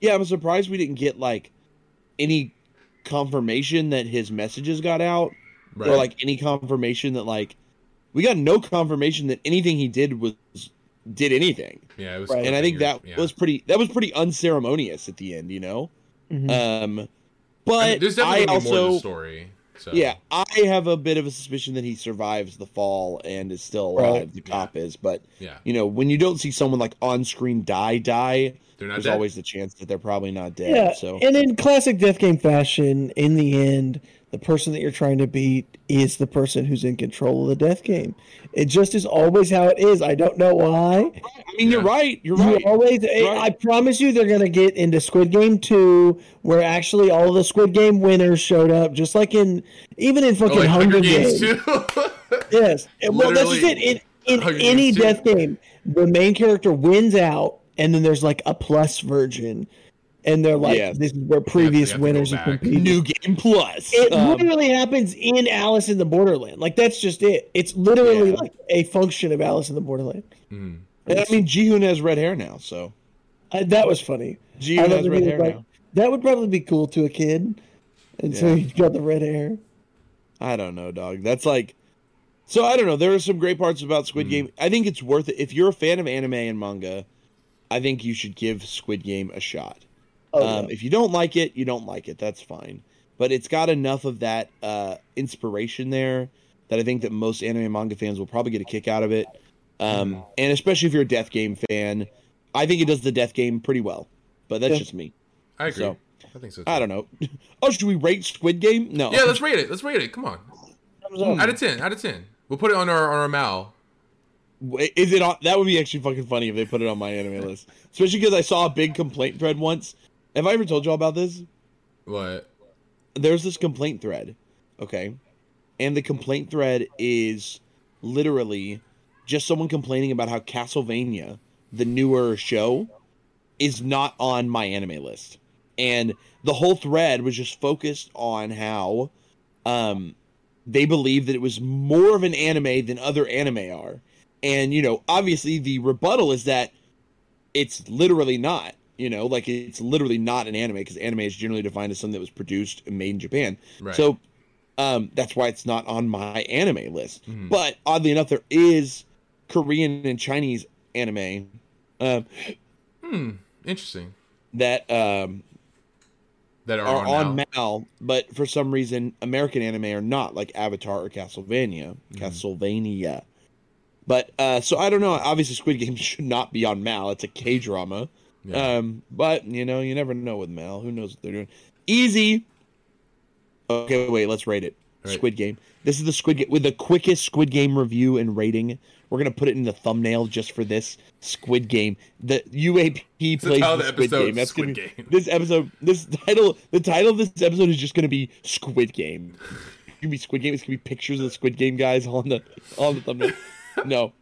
Yeah, I'm surprised we didn't get like any confirmation that his messages got out, right. or like any confirmation that like we got no confirmation that anything he did was did anything. yeah, it was. Right. and I think that yeah. was pretty that was pretty unceremonious at the end, you know. Mhm. Um, but I mean, there's definitely I gonna more to the also story. So. yeah, I have a bit of a suspicion that he survives the fall and is still alive. Right. The cop is, but Yeah. you know when you don't see someone like on screen die die, They're not there's dead. always the chance that they're probably not dead. Yeah, So and in classic death game fashion, in the end, the person that you're trying to beat is the person who's in control of the death game. It just is always how it is. I don't know why. I mean, you're right. You're You right. always. Eh, right. I promise you, they're gonna get into Squid Game two, where actually all the Squid Game winners showed up, just like in even in Oh, fucking like Hunger, Hunger Games. Games too. Yes. Well, that's just it. In, in any Games too. death game, the main character wins out, and then there's like a plus version, and they're like, Yes. "This is where previous have to go winners have back. competed." New game plus. It Um, literally happens in Alice in the Borderland. Like that's just it. It's literally Yeah. like a function of Alice in the Borderland. Mhm. and I mean, Jihoon has red hair now, so I, that was funny. Jihoon has that red hair like, now. That would probably be cool to a kid, and so Yeah. he's got the red hair. I don't know, dog. That's like, so I don't know. There are some great parts about Squid Game. I think it's worth it if you're a fan of anime and manga. I think you should give Squid Game a shot. Oh, um, yeah. If you don't like it, you don't like it. That's fine. But it's got enough of that uh, inspiration there that I think that most anime and manga fans will probably get a kick out of it. Um, and especially if you're a Death Game fan, I think it does the Death Game pretty well. But that's Yeah. just me. I agree. So, I think so. Too. I don't know. Oh, should we rate Squid Game? No. Yeah, let's rate it. Let's rate it. Come on. Out of ten. Out of ten. We'll put it on our on our Mal. Is it on? That would be actually fucking funny if they put it on my anime list. Especially because I saw a big complaint thread once. Have I ever told y'all about this? What? There's this complaint thread, okay, and the complaint thread is literally just someone complaining about how Castlevania, the newer show, is not on my anime list, and the whole thread was just focused on how, um, they believe that it was more of an anime than other anime are. And, you know, obviously the rebuttal is that it's literally not, you know, like it's literally not an anime because anime is generally defined as something that was produced and made in Japan. Right. So um, that's why it's not on my anime list. Mhm. But oddly enough, there is Korean and Chinese anime um, Hmm. Interesting. that um, That are, are on, on Mal. Mal, but for some reason, American anime are not like Avatar or Castlevania. Mm-hmm. Castlevania. But uh, so I don't know. Obviously, Squid Game should not be on Mal. It's a K drama. Yeah. Um, but you know, you never know with Mal. Who knows what they're doing? Easy. Okay, wait. Let's rate it. Right. Squid Game. This is the Squid Game with the quickest Squid Game review and rating. We're gonna put it in the thumbnail just for this Squid Game. The UAP plays the the Squid episode, Game. That's Squid gonna be, Game. this episode. This title. The title of this episode is just gonna be Squid Game. It's gonna be Squid Game. It's gonna be pictures of the Squid Game guys on the on the thumbnail. no,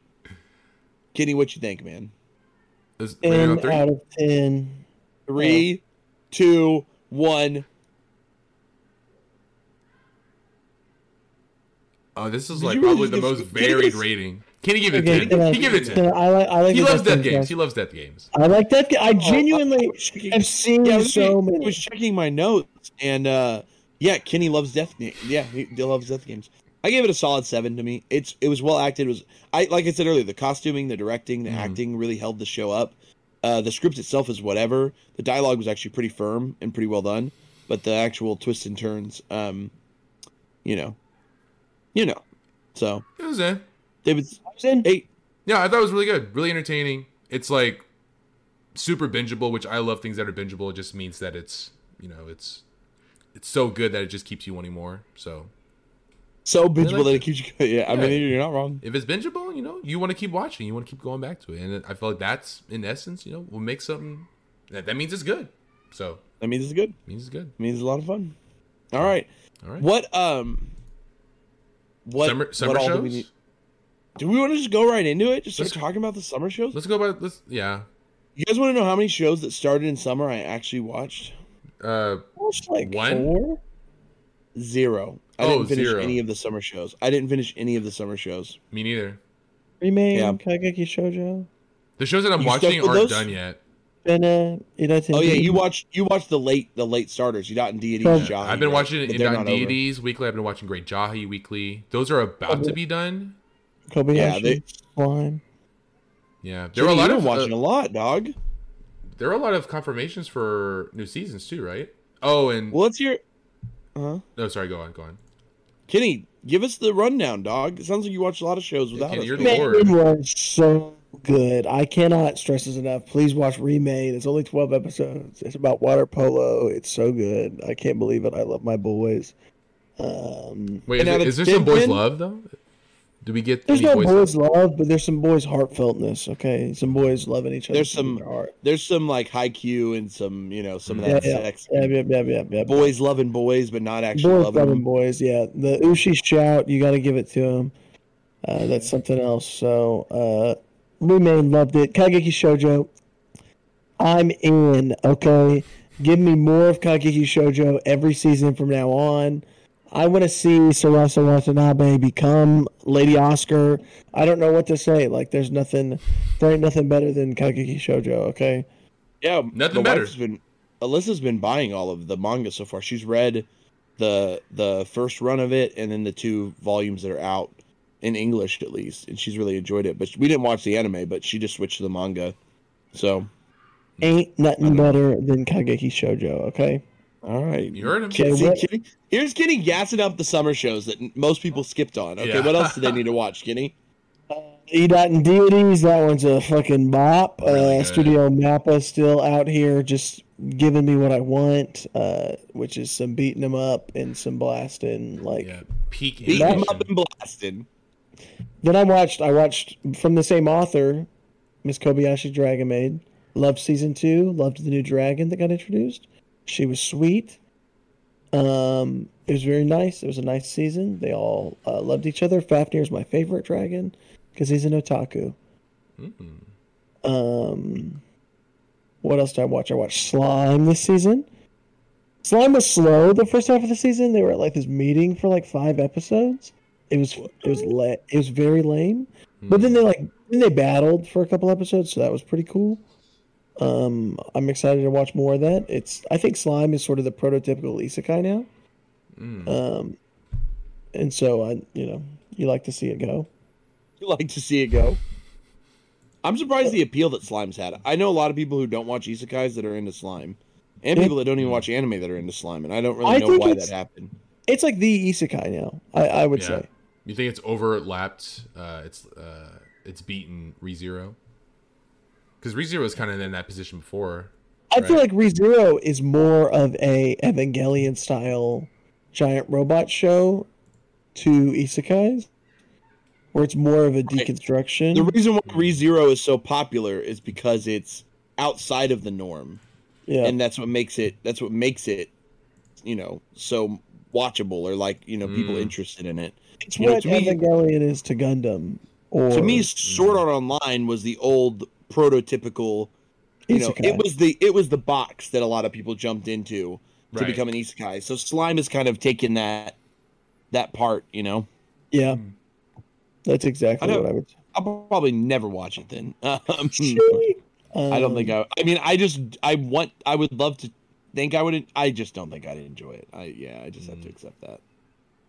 Kenny, what you think, man? Is Ten three? out of ten. Three, two, one. Oh, this is Did like you really probably the most varied was- rating. Can he give it Okay, ten? ten He give it ten- ten. I like. I like. He loves Death death Game games. cast. He loves death games. I like that. I genuinely I was checking- have seen Yeah, I was, so checking- many. I was checking my notes, and uh, yeah, Kenny loves death. Ga- Yeah, he, he loves death games. I gave it a solid seven to me. It's it was well acted. It was I like I said earlier, the costuming, the directing, the Mhm. acting really held the show up. Uh, the script itself is whatever. The dialogue was actually pretty firm and pretty well done, but the actual twists and turns, um, you know, you know. So It was in. David's I was in. eight. Yeah, I thought it was really good, really entertaining. It's like super bingeable, which I love things that are bingeable. It just means that it's you know it's it's so good that it just keeps you wanting more. So So bingeable like that it. keeps you. Yeah, I mean you're not wrong. if it's bingeable, you know you want to keep watching, you want to keep going back to it, and I feel like that's in essence, you know, will make something that that means it's good. So That means it's good. means it's good. Means it's a lot of fun. All right. All right. What um. What summer what summer all shows? do we need? Do we want to just go right into it? Just start Let's- talking about the summer shows. Let's go by let's yeah. You guys want to know how many shows that started in summer I actually watched? Uh, watched like One? four. Zero. I Oh, didn't finish zero. any of the summer shows. I didn't finish any of the summer shows. me neither. Re-Main, Yeah. Kageki Shoujo, The shows that I'm You watching aren't those? done yet. Benna, Idaten. Oh yeah, you watched you watched the late the late starters. You got in deities. Yeah, Jahy, I've been watching But it they're in not over. deities weekly. I've been watching Great Jahy weekly. Those are about to be done. Kobayashi, Yeah, they- Slime. Yeah, there were a lot of watching uh, a lot, dog. there are a lot of confirmations for new seasons too, right? Oh, and Well, let's hear. Uh-huh. no, sorry, go on, go on. Kenny, give us the rundown, dog. It sounds like you watch a lot of shows without Kenny, us. you're the man. Lord. Man was so good. I cannot stress this enough. Please watch Re-Main. It's only 12 episodes. It's about water polo. It's so good. I can't believe it. I love my boys. Um, Wait, is, out it, of there some boys 10? love though? Do we get there's any no boys? boys love, but there's some boys heartfeltness. Okay, some boys loving each other. There's some- their heart. There's some like Haikyuu and some you know some of that yeah, sex. yeah, yeah, yeah, yeah, yeah. Boys loving boys, but not actually boys loving loving them. boys. Yeah, the Ushi shout. You got to give it to him. Uh, that's something else. So, uh, Re-Main loved it. Kageki Shoujo. I'm in. Okay, give me more of Kageki Shoujo every season from now on. I want to see Sarasa Watanabe become Lady Oscar. I don't know what to say. Like, there's nothing, there ain't nothing better than Kageki Shoujo. Okay. Yeah, Nothing better. wife's Been, Alyssa's been buying all of the manga so far. She's read the the first run of it and then the two volumes that are out in English at least, and she's really enjoyed it. But we didn't watch the anime, but she just switched to the manga. So, Ain't nothing better than Kageki Shoujo. Okay. all right, You heard him. Okay, See, what- Kenny- here's Kenny gassing up the summer shows that most people skipped on. Okay, Yeah. what else do they need to watch, Kenny? Idaten and Deities, that one's a fucking bop. Really uh. Studio Mappa still out here just giving me what I want, uh, which is some beating them up and some blasting. Like Yeah, peak Beating That- them up and blasting. then I watched I watched from the same author, Miss Kobayashi Dragon Maid. Loved season two. Loved the new dragon that got introduced. She was sweet. Um, it was very nice. It was a nice season. They all uh, loved each other. Fafnir is my favorite dragon because he's an otaku. Mm. Um, what else did I watch? I watched Slime this season. Slime was slow the first half of the season. They were at like this meeting for like five episodes. It was it was la- it was very lame. But then they like then they battled for a couple episodes, so that was pretty cool. Um, I'm excited to watch more of that. It's I think Slime is sort of the prototypical isekai now. Mm. Um, and so I you know you like to see it go. You like to see it go. I'm surprised the appeal that Slime's had. I know a lot of people who don't watch isekais that are into slime, and Yeah. people that don't even watch anime that are into slime, and I don't really I know why that happened. It's like the isekai now. I, I would Yeah. say. You think it's overlapped? Uh, it's uh, it's beaten ReZero because ReZero was kind of in that position before. I feel Right. like ReZero is more of a Evangelion style giant robot show to isekais, where it's more of a deconstruction. The reason why ReZero is so popular is because it's outside of the norm, yeah, and that's what makes it. That's what makes it, you know, so watchable or like you know people Mm. interested in it. it's you know, what me- Evangelion is to Gundam. Or to me, Sword Art Online was the old prototypical. You know, Isekai. it was the it was the box that a lot of people jumped into to Right. become an isekai. So Slime has kind of taken that that part. You know, yeah, that's exactly I what I would. Say. I'll probably never watch it then. Um, I don't think Um, I. I mean, I just I want I would love to think I would. I just don't think I'd enjoy it. I yeah, I just have to accept that.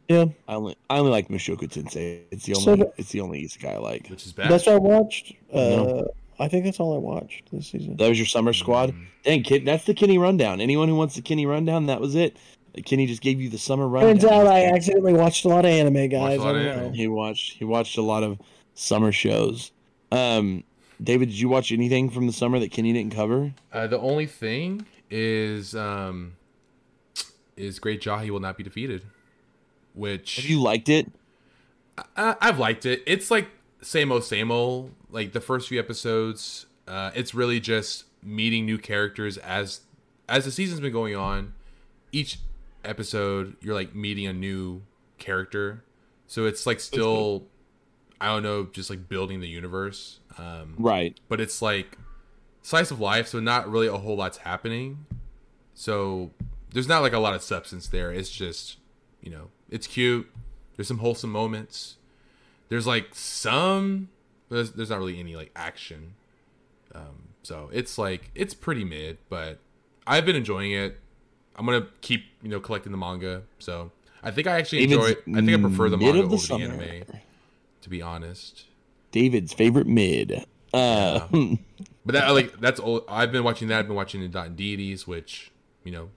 Yeah, I only I only like Mushoku Tensei. It's the So only do- it's the only isekai I like. which is bad. that's what I watched. Uh, No. I think that's all I watched this season. That was your summer squad. Dang, kid, that's the Kenny rundown. Anyone who wants the Kenny rundown, that was it. Kenny just gave you the summer rundown. Turns out I accidentally watched a lot of anime, guys. a lot I of don't anime. know. He watched he watched a lot of summer shows. Um, David, did you watch anything from the summer that Kenny didn't cover? Uh, the only thing is um is Great Jahy will not be defeated. Which Have you liked it? I, I've liked it. It's like same old, same old. Like the first few episodes, uh, it's really just meeting new characters as as the season's been going on. Each episode, you're like meeting a new character, so it's like still, I don't know, just like building the universe. Um, Right. but it's like slice of life, so not really a whole lot's happening. So there's not like a lot of substance there. It's just, you know, it's cute. There's some wholesome moments. There's like some, but there's, there's not really any like action. Um, so it's like it's pretty mid, but I've been enjoying it. I'm gonna keep you know collecting the manga. So I think I actually enjoy. David's it. I think I prefer the manga the over the anime. To be honest. David's favorite mid. Uh, But that like that's all I've been watching that. I've been watching the Dot Deities, which you know,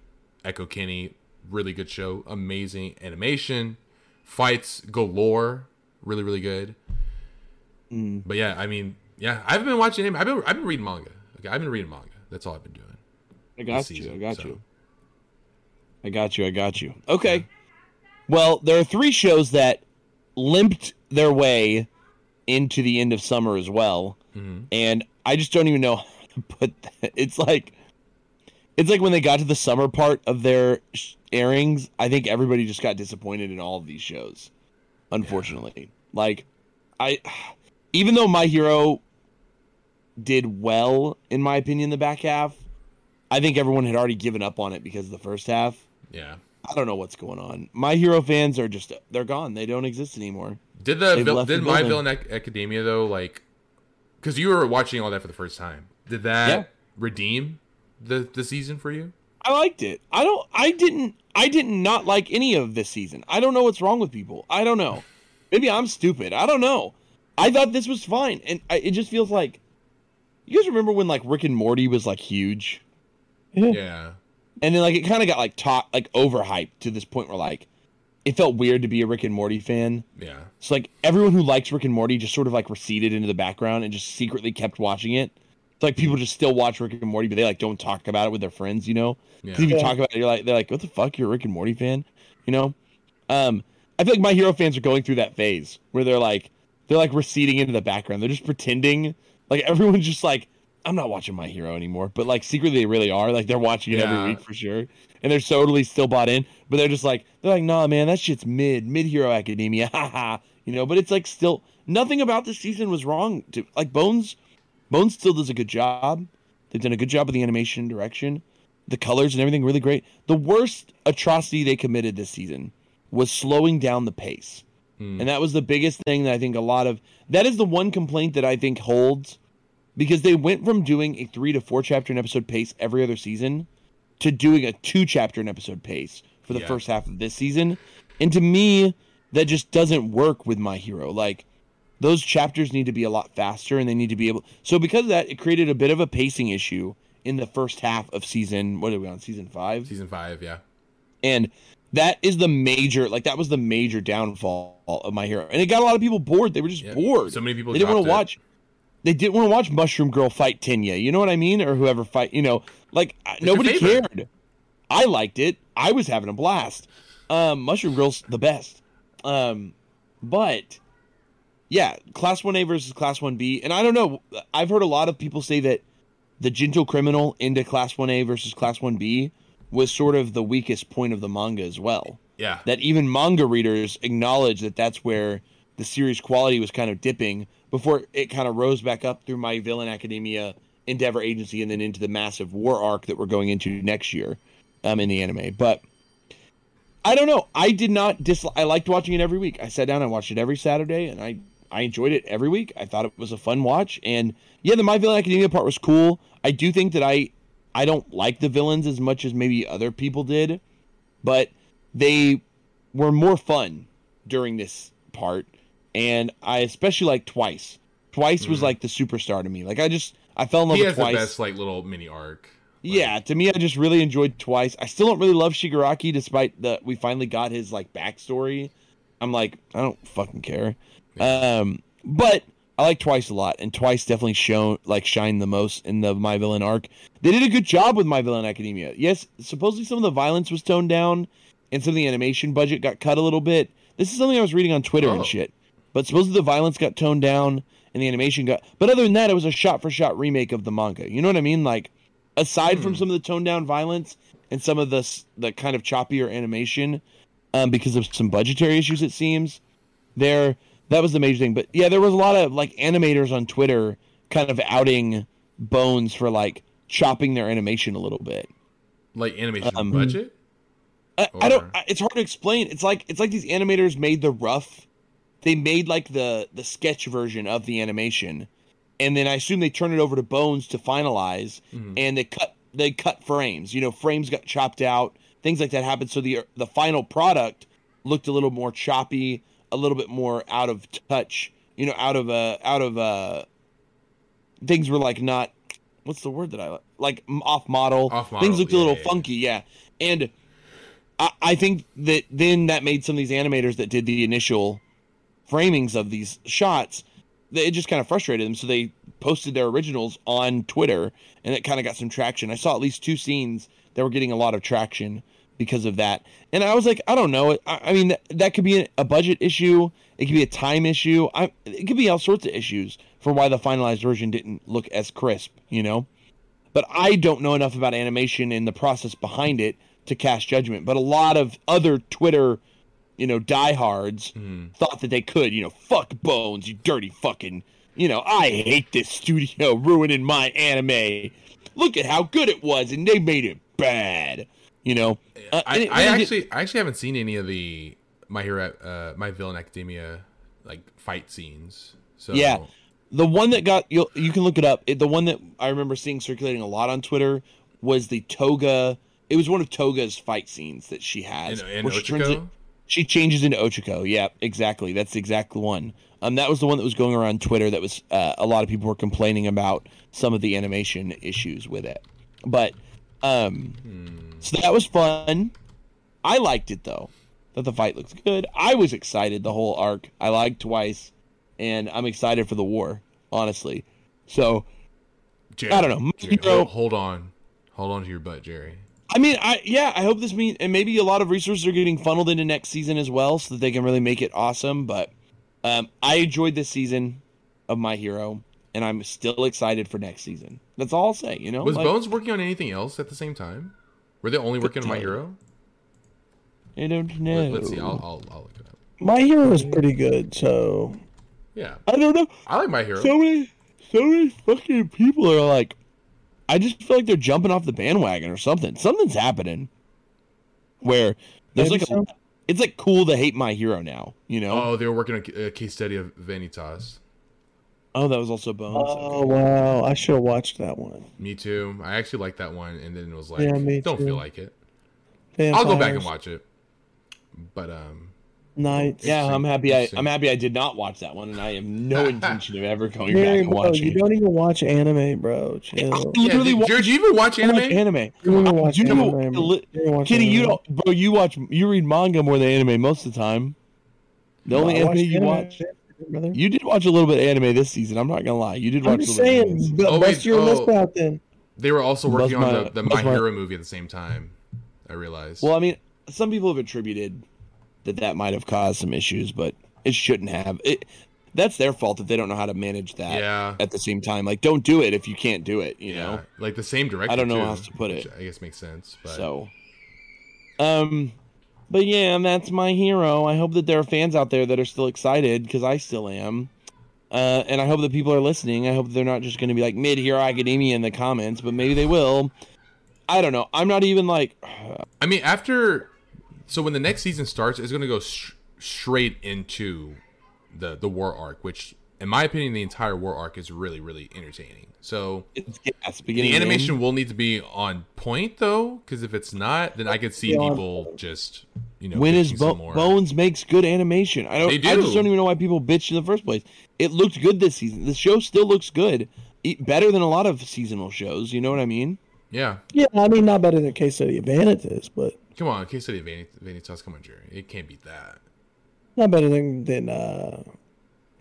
Echo Kenny, really good show, amazing animation, fights galore, really really good. Mm. But yeah, I mean, yeah, I've been watching him. I've been I've been reading manga. Okay, I've been reading manga. That's all I've been doing. I got you. season, I got so. you. I got you. I got you. Okay. Well, there are three shows that limped their way into the end of summer as well, Mhm. and I just don't even know how to put that. It's like, it's like when they got to the summer part of their sh- airings. I think everybody just got disappointed in all of these shows. Unfortunately, like, I, even though My Hero did well in my opinion the back half I think everyone had already given up on it because of the first half. Yeah. I don't know what's going on. My Hero fans are just they're gone. They don't exist anymore. Did the vil- left the did My. Villain Ac- Academia though like because you were watching all that for the first time? Did that Yeah. redeem the the season for you? I liked it. I don't I didn't I didn't not like any of this season. I don't know what's wrong with people. I don't know. Maybe I'm stupid. I don't know. I thought this was fine and I, it just feels like you guys remember when like Rick and Morty was like huge Yeah. and then like it kind of got like taught like overhyped to this point where like it felt weird to be a Rick and Morty fan. Yeah. So like everyone who likes Rick and Morty just sort of like receded into the background and just secretly kept watching it. It's like people just still watch Rick and Morty, but they like don't talk about it with their friends, you know? Yeah. 'Cause if you Yeah. talk about it, you're like they're like, What the fuck, you're a Rick and Morty fan? You know? Um I feel like my hero fans are going through that phase where they're like they're like receding into the background. They're just pretending like everyone's just like, I'm not watching my hero anymore. But like secretly they really are. Like they're watching it Yeah. every week for sure. And they're totally still bought in. But they're just like they're like, nah man, that shit's mid, mid hero academia. Haha. you know, but it's like still nothing about this season was wrong to like Bones Bones still does a good job. They've done a good job with the animation direction. The colors and everything really great. The worst atrocity they committed this season was slowing down the pace. Hmm. And that was the biggest thing that I think a lot of that is the one complaint that I think holds because they went from doing a 3 to 4 chapter an episode pace every other season to doing a 2 chapter an episode pace for the Yeah. first half of this season. And to me that just doesn't work with my hero. Like those chapters need to be a lot faster and they need to be able so because of that it created a bit of a pacing issue in the first half of season what are we on season 5 Season five. Yeah. and that is the major like that was the major downfall of my hero. And it got a lot of people bored. They were just Yeah. bored. So many people they didn't want to watch they didn't want to watch mushroom girl fight Tenya. you know what i mean? Or whoever fight you know like I- your nobody cared. I liked it. I was having a blast. Um mushroom girl's the best. Um but yeah class 1a versus class 1b and i don't know i've heard a lot of people say that the gentle criminal into class 1a versus class 1b was sort of the weakest point of the manga as well. Yeah. that even manga readers acknowledge that that's where the series quality was kind of dipping before it kind of rose back up through my villain academia endeavor agency and then into the massive war arc that we're going into next year um, in the anime. But i don't know. I did not dislike i liked watching it every week. I sat down and watched it every saturday and i i enjoyed it every week. I thought it was a fun watch. And yeah the my villain academia part was cool. I do think that i i don't like the villains as much as maybe other people did but they were more fun during this part, and I especially like Twice. Twice was like the superstar to me. Like I just I fell in love He with has the Twice. best like little mini arc. Yeah, to me, I just really enjoyed Twice. I still don't really love Shigaraki, despite that we finally got his like backstory. I'm like, I don't fucking care. Um, but I like Twice a lot, and Twice definitely shown like shined the most in the My Villain arc. They did a good job with My Villain Academia. Yes, supposedly some of the violence was toned down, and some of the animation budget got cut a little bit. This is something I was reading on Twitter Oh. and shit. But supposedly the violence got toned down and the animation got. But other than that, it was a shot for shot remake of the manga. You know what I mean? Like, aside from some of the toned down violence and some of the the kind of choppier animation, um, because of some budgetary issues, it seems there that was the major thing. But yeah, there was a lot of like animators on Twitter kind of outing Bones for like chopping their animation a little bit. Like animation Um, budget. I, I don't. I, it's hard to explain. It's like it's like these animators made the rough. They made like the the sketch version of the animation, and then I assume they turned it over to Bones to finalize, and they cut they cut frames. You know, frames got chopped out. Things like that happened. So the the final product looked a little more choppy, a little bit more out of touch. You know, out of uh out of uh things were like not. What's the word that I like? Like off model. Off model, Things looked a little yeah, yeah. funky. Yeah, and. I, I think that then that made some of these animators that did the initial framings of these shots, that it just kind of frustrated them. So they posted their originals on Twitter, and it kind of got some traction. I saw at least two scenes that were getting a lot of traction because of that. And I was like, I don't know. I, I mean, that, that could be a, a budget issue. It could be a time issue. I, it could be all sorts of issues for why the finalized version didn't look as crisp, you know? but I don't know enough about animation and the process behind it to cast judgment. But a lot of other Twitter, you know, diehards hmm. thought that they could, you know, fuck Bones, you dirty fucking, you know, I hate this studio ruining my anime. Look at how good it was, and they made it bad. You know, Uh, I, it I did- actually I actually haven't seen any of the My Hero uh, My Villain Academia like fight scenes. So Yeah. the one that got you you can look it up. It, the one that I remember seeing circulating a lot on Twitter was the Toga. It was one of Toga's fight scenes that she has. In, in where she turns it- she changes into Ochako. Yeah, exactly. That's the exact one. Um, that was the one that was going around Twitter. That was uh, a lot of people were complaining about some of the animation issues with it. But um, so that was fun. I liked it though. That the fight looks good. I was excited the whole arc. I liked twice, and I'm excited for the war. Honestly, so Jerry, I don't know. Jerry, Hero- hold, hold on, hold on to your butt, Jerry. I mean, I yeah, I hope this means and maybe a lot of resources are getting funneled into next season as well, so that they can really make it awesome. But um, I enjoyed this season of My Hero, and I'm still excited for next season. That's all I'll say. You know, Was Like, Bones working on anything else at the same time? Were they only working on My Hero? I don't know. Let, us see. I'll, I'll I'll look it up. My hero is pretty good, so Yeah, I don't know. I like My Hero. So many, so many fucking people are like, I just feel like they're jumping off the bandwagon or something. Something's happening where there's Maybe like a, it's like cool to hate my hero now. You know? oh, they were working on a case study of Vanitas. Oh, that was also Bones. Oh wow, I should have watched that one. Me too. I actually liked that one, and then it was like, Yeah, me don't too. feel like it. I'll go back and watch it. But um, Knights. Yeah, I'm happy. I I'm happy I did not watch that one, and I have no intention of ever going Jerry, back and bro, watching. you don't even watch anime, bro. Chill. yeah, Literally did, watch- Jared, you even watch I watch anime? anime. You don't even watch You anime. know, man. li- You don't watch Kitty, you don't, bro. You watch, you read manga more than anime most of the time. The only anime you anime, watch, brother. You did watch a little bit of anime this season. I'm not gonna lie, you did watch. I'm a just little bit of anime. saying, bu- Oh, bust wait, your oh. list out then. They were also Buzz working on the, the Buzz My my- Hero movie at the same time. I realized. Well, I mean, some people have attributed that that might have caused some issues, but it shouldn't have. It that's their fault that they don't know how to manage that. Yeah. At the same time, like, don't do it if you can't do it. You yeah, know. like the same director. I don't know too, how else to put it. I guess makes sense. But So, um, but yeah, that's my hero. I hope that there are fans out there that are still excited because I still am. Uh, and I hope that people are listening. I hope they're not just going to be like mid hero academia in the comments, but maybe they will. I don't know. I'm not even like, I mean, after so when the next season starts, it's going to go sh- straight into the the war arc, which, in my opinion, the entire war arc is really really entertaining. So it's gas beginning. the animation will need to be on point though, because if it's not, then I could see people just you know, when is bitching Bo- some more. Bones makes good animation? I don't. They I just do. don't even know why people bitched in the first place. It looked good this season. The show still looks good, better than a lot of seasonal shows. You know what I mean? Yeah, Yeah, I mean, not better than Case Study of Vanitas, but come on, Case Study of Vanity, Vanitas. Come on, Jerry, it can't beat that. not better than than uh,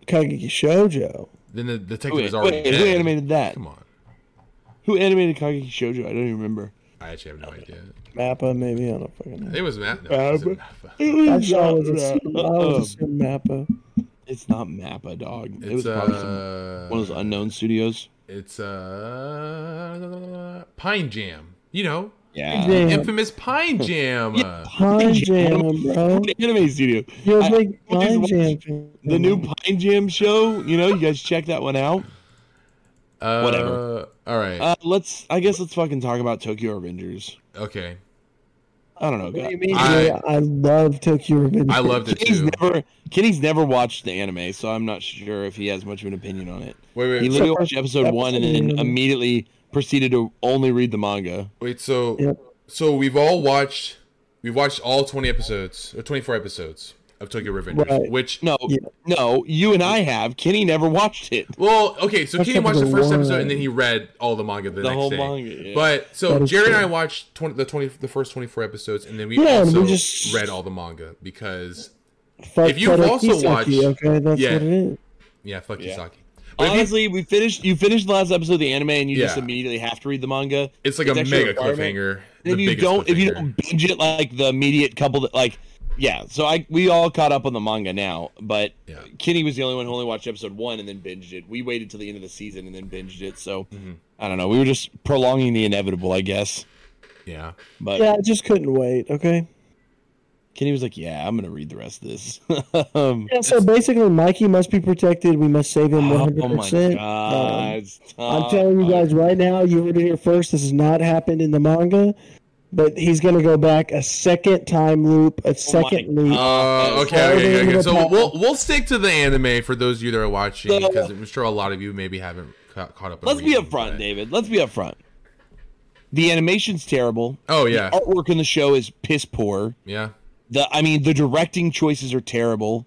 Kageki Shoujo. Then the detective Wait, is already wait, dead. who animated that? Come on, Who animated Kageki Shoujo? I don't even remember. I actually have no idea. Mappa, maybe I don't fucking know. It was Matt. No, it wasn't Mappa. Mappa. I saw it was a, I was Mappa. It's not Mappa, dog. it was It's probably some, uh, one of those unknown studios. It's uh, Pine Jam. You know, Yeah. Jam. infamous Pine Jam. Yeah. Pine Jam, bro. Anime studio. You're a I- big I just Pine Jam. The new Pine Jam show. You know, you guys check that one out. uh, Whatever. All right. Uh, let's. I guess let's fucking talk about Tokyo Revengers. okay. I don't know. What do you mean? I- Jay? I, love Tokyo Revenge. I loved it Kenny's too. never Kenny's never watched the anime, so I'm not sure if he has much of an opinion on it. Wait, wait, He literally Except watched for episode one and then immediately proceeded to only read the manga. wait. So, Yep. so we've all watched. We've watched all 20 episodes or 24 episodes of Tokyo Revengers, Right. which No, Yeah. no, you and I have. Kenny never watched it. Well, okay, so That's Kenny watched the first one. episode and then he read all the manga the, The next whole day. manga, yeah. But so Jerry Jared and. I watched 20, the twenty the first twenty four episodes and then we Yeah, also we just- read all the manga because Fuck if you've also Kisaki, watched- okay, that's Yeah. what it is. yeah, fuck Yeah. Kisaki. But if you- Honestly, we finished. You finished the last episode of the anime, and you just immediately have to read the manga. it's like it's a actually a mega cliffhanger. And if you don't, if you don't binge it like the immediate couple, that, like, yeah. So I we all caught up on the manga now, but Yeah. Kenny was the only one who only watched episode one and then binged it. We waited till the end of the season and then binged it. So Mm-hmm. I don't know. We were just prolonging the inevitable, I guess. yeah, But Yeah, I just couldn't wait. Okay. Kenny was like, "Yeah, I'm gonna read the rest of this." um, Yeah. So basically, Mikey must be protected. We must save him one oh hundred my percent. god! I'm telling you guys right now, you heard it here first. This has not happened in the manga, but he's going to go back a second time loop, a second loop. Uh, okay, All the okay, okay. So top. we'll we'll stick to the anime for those of you that are watching So- because I'm sure a lot of you maybe haven't ca- caught up. On Let's be reading, upfront, but- David. Let's be upfront. The animation's terrible. Oh yeah, Artwork in the show is piss poor. yeah. The I mean, the directing choices are terrible.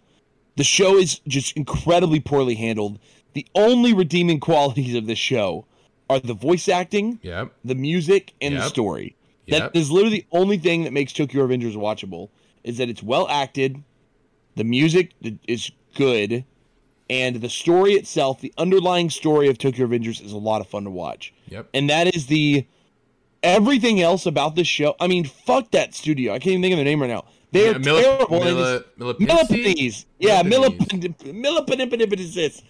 The show is just incredibly poorly handled. The only redeeming qualities of this show are the voice acting, Yep. the music, and the Yep. story. Yep. That is literally the only thing that makes Tokyo Revengers watchable. Is that it's well acted, the music is good, and the story itself, the underlying story of Tokyo Revengers is a lot of fun to watch. Yep. And that is the everything else about this show. I mean, fuck that studio. I can't even think of their name right now. They're Yeah, terrible. Mila- just- Yeah. Millepensee.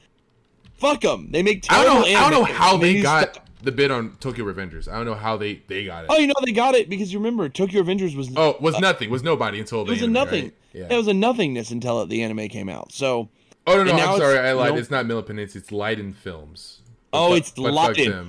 Fuck them. They make I terrible don't know. I don't know how they got stop. the bid on Tokyo Revengers. I don't know how they they got it. Oh, you know they got it because you remember Tokyo Revengers was Oh, was nothing. Was nobody until it the was a nothing. right? Yeah. It was a nothingness until the anime came out. So oh no, no. I'm sorry. I lied. no. It's not Millepensee. It's Liden Films. Oh, But it's fuck- but fuck Liden.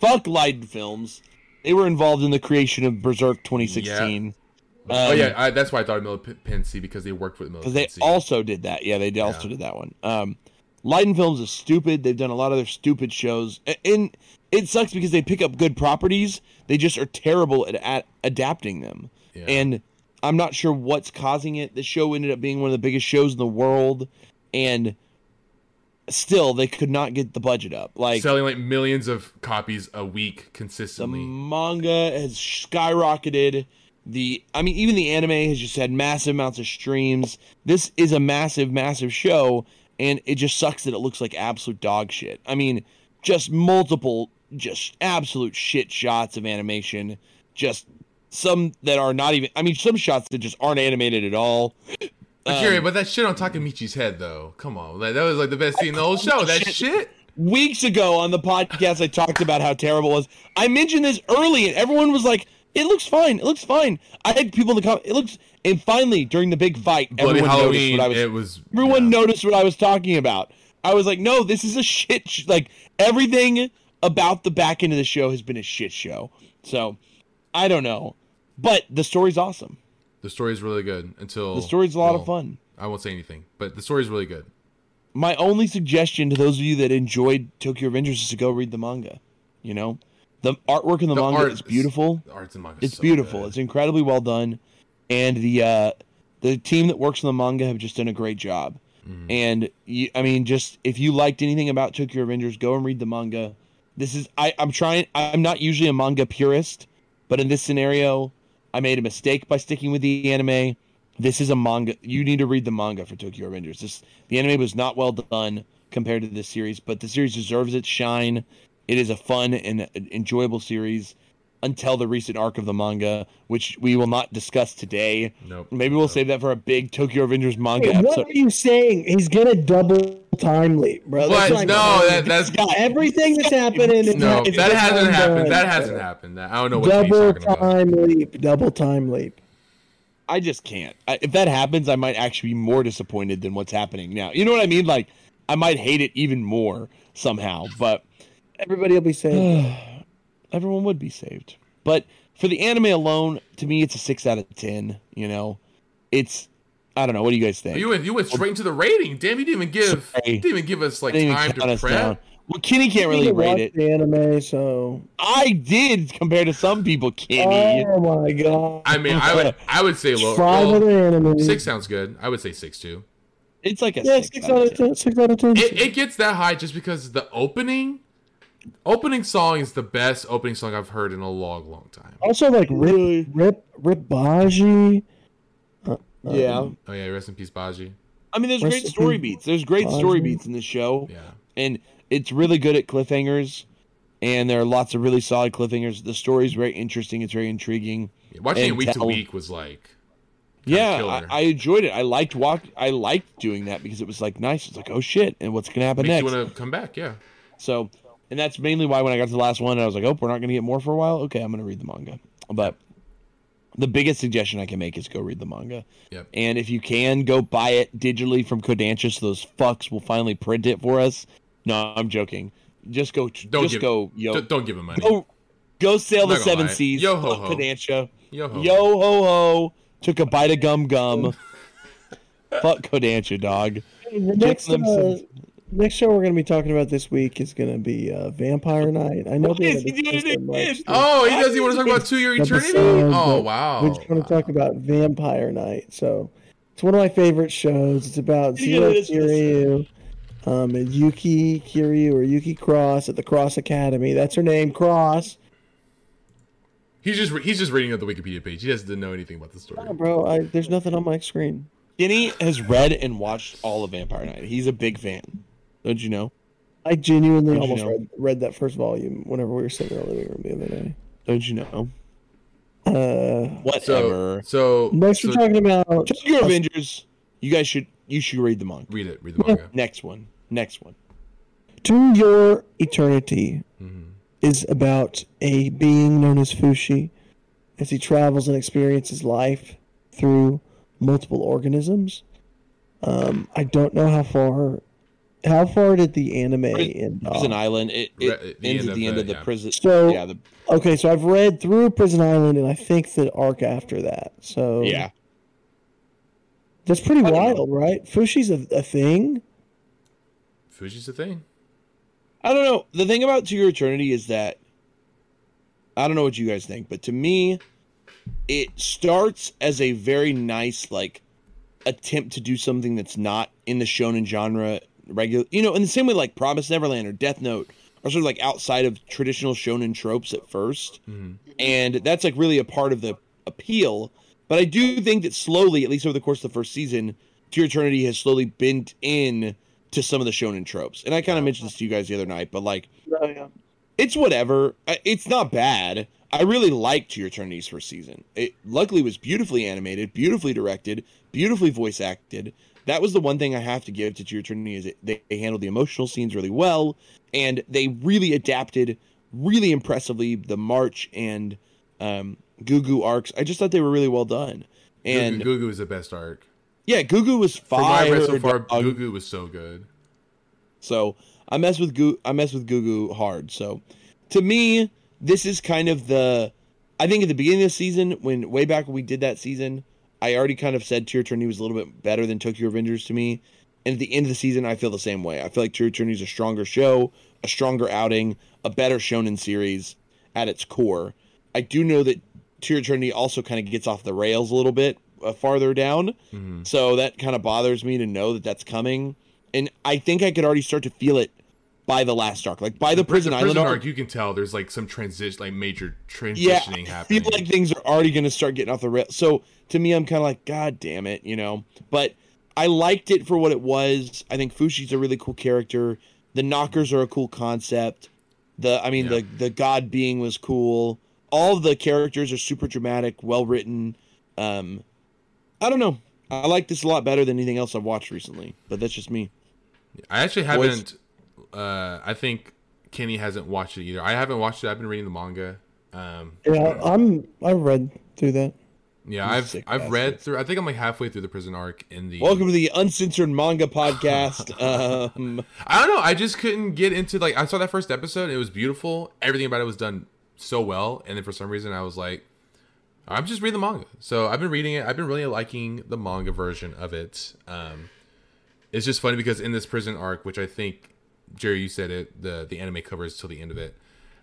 fuck Liden Films. They were involved in the creation of Berserk 2016. oh Um, yeah, I, that's why I thought of Millepensee because they worked with Millepensee. because they also did that. Yeah, they also Yeah. did that one. Um, Liden Films is stupid. They've done a lot of their stupid shows, and it sucks because they pick up good properties. They just are terrible at, at adapting them. Yeah. And I'm not sure what's causing it. The show ended up being one of the biggest shows in the world, and still they could not get the budget up. Like selling like millions of copies a week consistently. the consistently. manga has skyrocketed. The I mean, even the anime has just had massive amounts of streams. This is a massive, massive show, and it just sucks that it looks like absolute dog shit. I mean, just multiple, just absolute shit shots of animation. Just some that are not even. I mean, some shots that just aren't animated at all. But Jerry, um, but that shit on Takemichi's head though. Come on, like, that was like the best scene in the whole show. That shit. weeks ago on the podcast I talked about how terrible it was. I mentioned this early and everyone was like, it looks fine. It looks fine. I had people in the comments. It looks and finally during the big fight, Bloody everyone noticed what I was it was. everyone yeah. noticed what I was talking about. I was like, no, this is a shit sh-. like everything about the back end of the show has been a shit show. So, I don't know. But the story's awesome. The story's really good until The story's a lot well, of fun. I won't say anything, but the story's really good. my only suggestion to those of you that enjoyed Tokyo Revengers is to go read the manga. You know, the artwork in the, The manga art is beautiful. The art's in manga. It's so beautiful. good. It's incredibly well done. and the uh, the team that works on the manga have just done a great job. Mhm. And you, I mean, just if you liked anything about Tokyo Revengers, go and read the manga. This is I, I'm trying. I'm not usually a manga purist, but in this scenario, I made a mistake by sticking with the anime. This is a manga. You need to read the manga for Tokyo Revengers. This the anime was not well done compared to this series, but the series deserves its shine. It is a fun and enjoyable series until the recent arc of the manga, which we will not discuss today. Nope. Maybe we'll Nope. save that for a big Tokyo Revengers manga Wait, what are you saying? He's gonna double time leap, bro. What? That's No, like- that, that's everything that's happening. is no. is That hasn't undone, happened. That hasn't happened. I don't know what he's Double talking about. time leap. Double time leap. I just can't. I, if that happens, I might actually be more disappointed than what's happening now. You know what I mean? Like, I might hate it even more somehow. But Everybody will be saved. everyone would be saved. But for the anime alone, to me, it's a six out of ten. You know, it's I don't know. What do you guys think? Oh, you went. You went straight into the rating. Damn, you didn't even give. Sorry. Didn't even give us like time to us down. prep. Well, Kenny can't really rate it. The anime, so. I did compared to some people, Kenny. Oh my god. I mean, I would. I would say low. Five well, other anime. Six sounds good. I would say six too. it's like a Yeah, six, six out of ten. Six out of ten. It, it gets that high just because the opening, opening song is the best opening song I've heard in a long, long time. Also, like Rip, Rip, Rip Baji. Uh, Yeah. um, Oh yeah, rest in peace, Baji. I mean, there's Rest great story beats. There's great story beats in this show. Yeah. and it's really good at cliffhangers and there are lots of really solid cliffhangers the story's very interesting it's very intriguing Yeah, Watching it And week to week was like. Kinda yeah. I, I enjoyed it i liked walk i liked doing that because it was like nice it's like oh shit and what's gonna happen Makes next you want to come back. Yeah. so and that's mainly why when i got to the last one i was like oh we're not gonna get more for a while okay i'm gonna read the manga but the biggest suggestion i can make is go read the manga Yep. and if you can go buy it digitally from kodansha so those fucks will finally print it for us no i'm joking just go Don't just give- go yo D- don't give him money. Go, go sail the seven lie. seas. Yo ho Fuck ho. Kodansha. Yo ho. Yo ho ho. Took a bite of gum gum. Fuck Kodansha, dog. the next, them uh, some- next show we're going to be talking about this week is going to be uh, Vampire Knight. I know they is haven't he doing it it much. again? Oh, he doesn't want to talk about To Your Eternity. episode, Oh wow. We just want to talk about Vampire Knight. So it's one of my favorite shows. It's about You Zero know, Kiryu, um, and Yuki Kiryu or Yuki Cross at the Cross Academy. That's her name, Cross. He's just re- he's just reading up the Wikipedia page. He doesn't know anything about the story. Oh, bro, I, there's nothing on my screen. Kenny has read and watched all of Vampire Knight. He's a big fan. Don't you know? I genuinely How'd you almost know? read, read that first volume whenever we were sitting in the living room the other day. Don't you know? Uh, Whatever. So so, next so we're talking about your Avengers. You guys should you should read the manga. read it. Read the manga. Next one. Next one. To Your Eternity Mhm. is about a being known as Fushi as he travels and experiences life through multiple organisms. Um, I don't know how far. How far did the anime end? Prison off? Island. It, it Re- the ends end at the end the- of the yeah. prison. So- yeah, the, Okay, so I've read through Prison Island, and I think the arc after that. So yeah. that's pretty I know. wild, right? Fushi's a, a thing. Fuji's a thing. I don't know. The thing about To Your Eternity is that I don't know what you guys think, but to me, it starts as a very nice like attempt to do something that's not in the shonen genre regular. You know, in the same way like Promise Neverland or Death Note are sort of like outside of traditional shonen tropes at 1st Mhm. and that's like really a part of the appeal. But I do think that slowly, at least over the course of the first season, To Eternity has slowly bent in to some of the shonen tropes. And I kind of mentioned this to you guys the other night, but like Oh, yeah. it's whatever. It's not bad. I really liked To Your Eternity's first season. It luckily was beautifully animated, beautifully directed, beautifully voice acted. That was the one thing I have to give to Your Eternity is it, they, they handled the emotional scenes really well, and they really adapted really impressively the March and um, Gugu arcs. I just thought they were really well done. And Gugu, Gugu is the best arc. yeah, Gugu was From what so far, dog. Gugu was so good. So I mess with Gu- I mess with Gugu hard. So to me, this is kind of the. I think at the beginning of the season, when way back when we did that season, I already kind of said To Your Eternity was a little bit better than Tokyo Revengers to me. And at the end of the season, I feel the same way. I feel like To Your Eternity is a stronger show, a stronger outing, a better shonen series at its core. I do know that Your Eternity also kind of gets off the rails a little bit uh, farther down. Mm-hmm. So that kind of bothers me to know that that's coming. And I think I could already start to feel it by the last arc, like by the Prison, the Island prison arc. arc, you can tell there's like some transition, like major Yeah, transitioning I happening. feel like things are already going to start getting off the rail. So to me, I'm kind of like, God damn it, you know. But I liked it for what it was. I think Fushi's a really cool character. The knockers are a cool concept. The I mean Yeah. the the god being was cool. All of the characters are super dramatic, well written. Um, I don't know. I like this a lot better than anything else I've watched recently, but that's just me. I actually haven't. Uh, I think Kenny hasn't watched it either. I haven't watched it. I've been reading the manga. Um, Yeah, I'm. I've read through that. Yeah, I've I've read through. I think I'm like halfway through the prison arc in the. Welcome to the uncensored manga podcast. um, I don't know. I just couldn't get into like. I saw that first episode. It was beautiful. Everything about it was done so well, and then for some reason I was like, I'm just reading the manga. So I've been reading it. I've been really liking the manga version of it. Um, it's just funny because in this prison arc, which I think Jerry, you said it, the the anime covers till the end of it.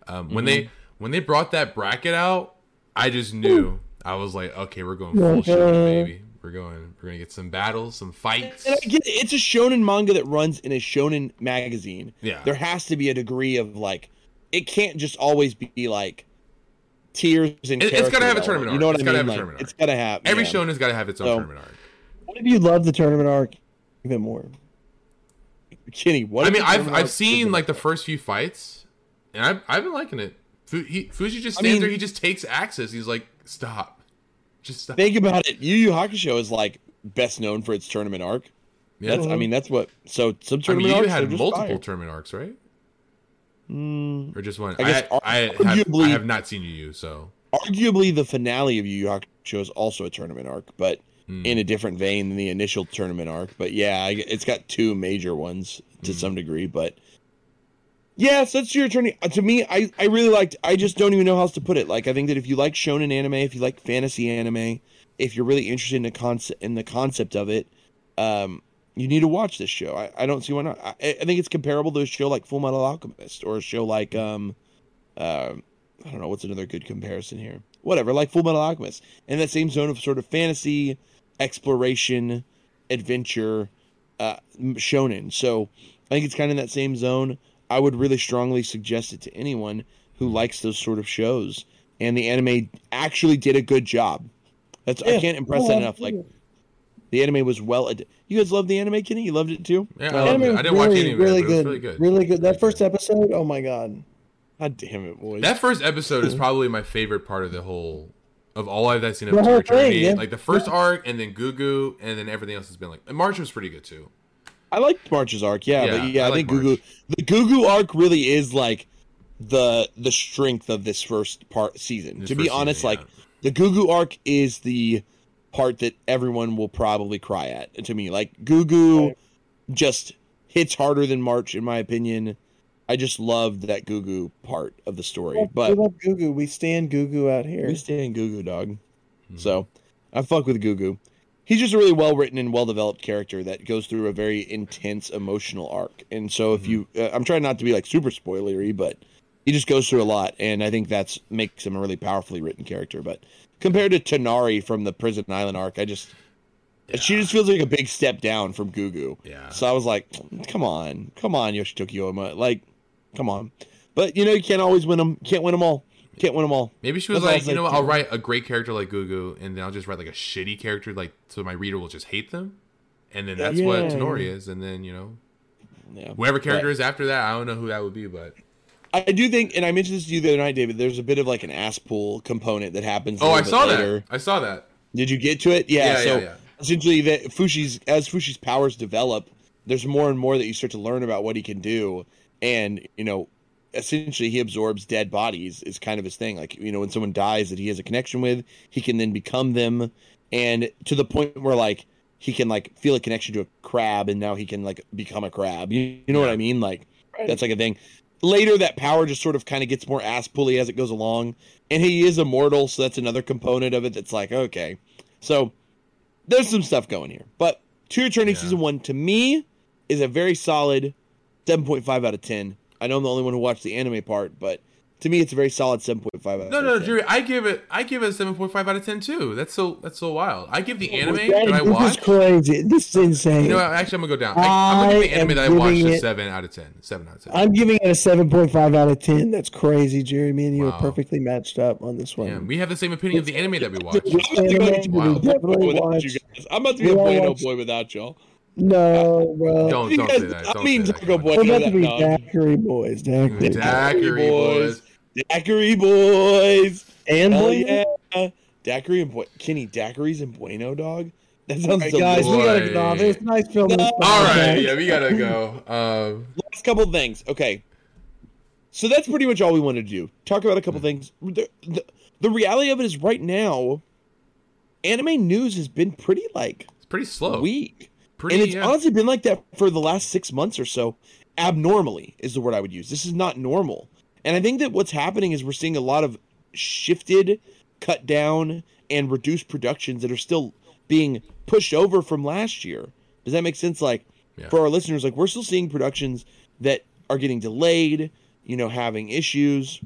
Um, When they when they brought that bracket out, I just knew. I was like, okay, we're going full uh-huh. shit, baby. We're going. We're gonna get some battles, some fights. And I get it. It's a shonen manga that runs in a shonen magazine. Yeah. There has to be a degree of like, it can't just always be like tears and. It- it's character gotta have a development. tournament You know arc. what It's I gotta mean? have a Like, tournament it's gotta have Every yeah. shonen's got to have its own So- tournament arc. What if you love the tournament arc even more? Kenny, what? I mean, I've I've seen like the first few fights, and I've I've been liking it. Fu, he, Fuji just I stands mean- there. He just takes axis. He's like, stop, just stop. Think about it. Yu Yu Hakusho is like best known for its tournament arc. Yeah. That's I mean that's what. So some I mean, tournament you arcs had multiple fire. tournament arcs, right? Mm, Or just one? I I guess I, have, I have not seen Yu Yu, so arguably, the finale of Yu Yu Hakusho is also a tournament arc, but Hmm. in a different vein than the initial tournament arc. But yeah, it's got two major ones to Hmm. some degree. But yeah, so that's your attorney. Uh, To me, I I really liked. I just don't even know how else to put it. Like I think that if you like shonen anime, if you like fantasy anime, if you're really interested in the concept in the concept of it, um, you need to watch this show. I, I don't see why not. I, I think it's comparable to a show like Full Metal Alchemist or a show like um, uh, I don't know what's another good comparison here. Whatever, like Full Metal Alchemist, in that same zone of sort of fantasy, exploration, adventure, uh, shonen. So I think it's kind of in that same zone. I would really strongly suggest it to anyone who likes those sort of shows. And the anime actually did a good job. That's I can't impress Oh, that enough. Like the anime was well. Ad- you guys love the anime, Kenny? You loved it too? yeah, I, loved Anime it. I didn't watch really, any of it, really but it good, really good. really good. That first episode, oh my god. God damn it, boys. That first episode is probably my favorite part of the whole of all I've seen of The whole thing, yeah. Like the first arc, and then Gugu, and then everything else has been like. And March was pretty good too. I liked March's arc, yeah, Yeah, but yeah, I I, like think Gugu March. the Gugu arc really is like the the strength of this first part season. This to be honest, season, like yeah. the Gugu arc is the part that everyone will probably cry at. To me, like Gugu Right. just hits harder than March, in my opinion. I just loved that Gugu part of the story, we but love Gugu. We stand Gugu out here. we stay in Gugu, dog. Hmm. So I fuck with Gugu. He's just a really well written and well developed character that goes through a very intense emotional arc. And so if you, uh, I'm trying not to be like super spoilery, but he just goes through a lot, and I think that's makes him a really powerfully written character. But compared to Tonari from the Prison Island arc, I just she just feels like a big step down from Gugu. Yeah. So I was like, come on, come on, Yoshitoki Oima, like, come on. But you know, you can't always win them. Can't win them all. Can't win them all. Maybe she was That's like, you know what? I'll write a great character like Gugu, and then I'll just write like a shitty character, like so my reader will just hate them, and then that's what Yeah. Tonari is. And then you know, Yeah. whoever character is after that, I don't know who that would be, but I do think, and I mentioned this to you the other night, David. There's a bit of like an ass pool component that happens. oh, I saw later. that. I saw that. Did you get to it? Yeah. Yeah, so yeah, yeah. essentially, that Fushi's as Fushi's powers develop, there's more and more that you start to learn about what he can do, and you know, essentially, he absorbs dead bodies. Is kind of his thing. Like you know, when someone dies that he has a connection with, he can then become them, and to the point where like he can like feel a connection to a crab, and now he can like become a crab. You, you know what I mean? Like Right. that's like a thing. Later, that power just sort of kind of gets more ass pulley as it goes along, and he is immortal, so that's another component of it. That's like okay, so there's some stuff going here. But Two Eternity Yeah. season one to me is a very solid seven point five out of ten. I know I'm the only one who watched the anime part, but to me, it's a very solid seven point five. No, no, Jerry. I give it. I give it a seven point five out of ten too. That's so. That's so wild. I give the anime That- that I this is crazy. This is insane. You know, what, actually, I'm gonna go down. I, I'm gonna give the anime that I watched giving a seven out of ten. Seven out of ten. I'm giving it a 7.5 out of 10. That's crazy, Jerry. Me and you Wow. are perfectly matched up on this one. Yeah, we have the same opinion of the anime that we watched. Anime, Wow. we definitely without watched- you guys. I'm about to be a We bueno boy without y'all. No, bro. Don't You don't guys- say that. I Don't mean, say that. Taco Come on. Boy. We're about to be No. Daiquiri boys. Daiquiri. Daiquiri boys. Daiquiri boys. And Hell boy, yeah. Daiquiri and Bu- Kenny, daiquiris and bueno, dog. That sounds All right, so guys, we gotta Boy. get off. It's nice filming this. All right, yeah, we gotta go. Um, last couple things. Okay. So that's pretty much all we wanted to do. Talk about a Hmm. couple things. The, the, the reality of it is right now, anime news has been pretty like it's pretty slow. weak. Pretty. and it's yeah. honestly been like that for the last six months or so. Abnormally is the word I would use. This is not normal. And I think that what's happening is we're seeing a lot of shifted, cut down, and reduced productions that are still being pushed over from last year. Does that make sense? Like Yeah. for our listeners, like we're still seeing productions that are getting delayed, you know, having issues,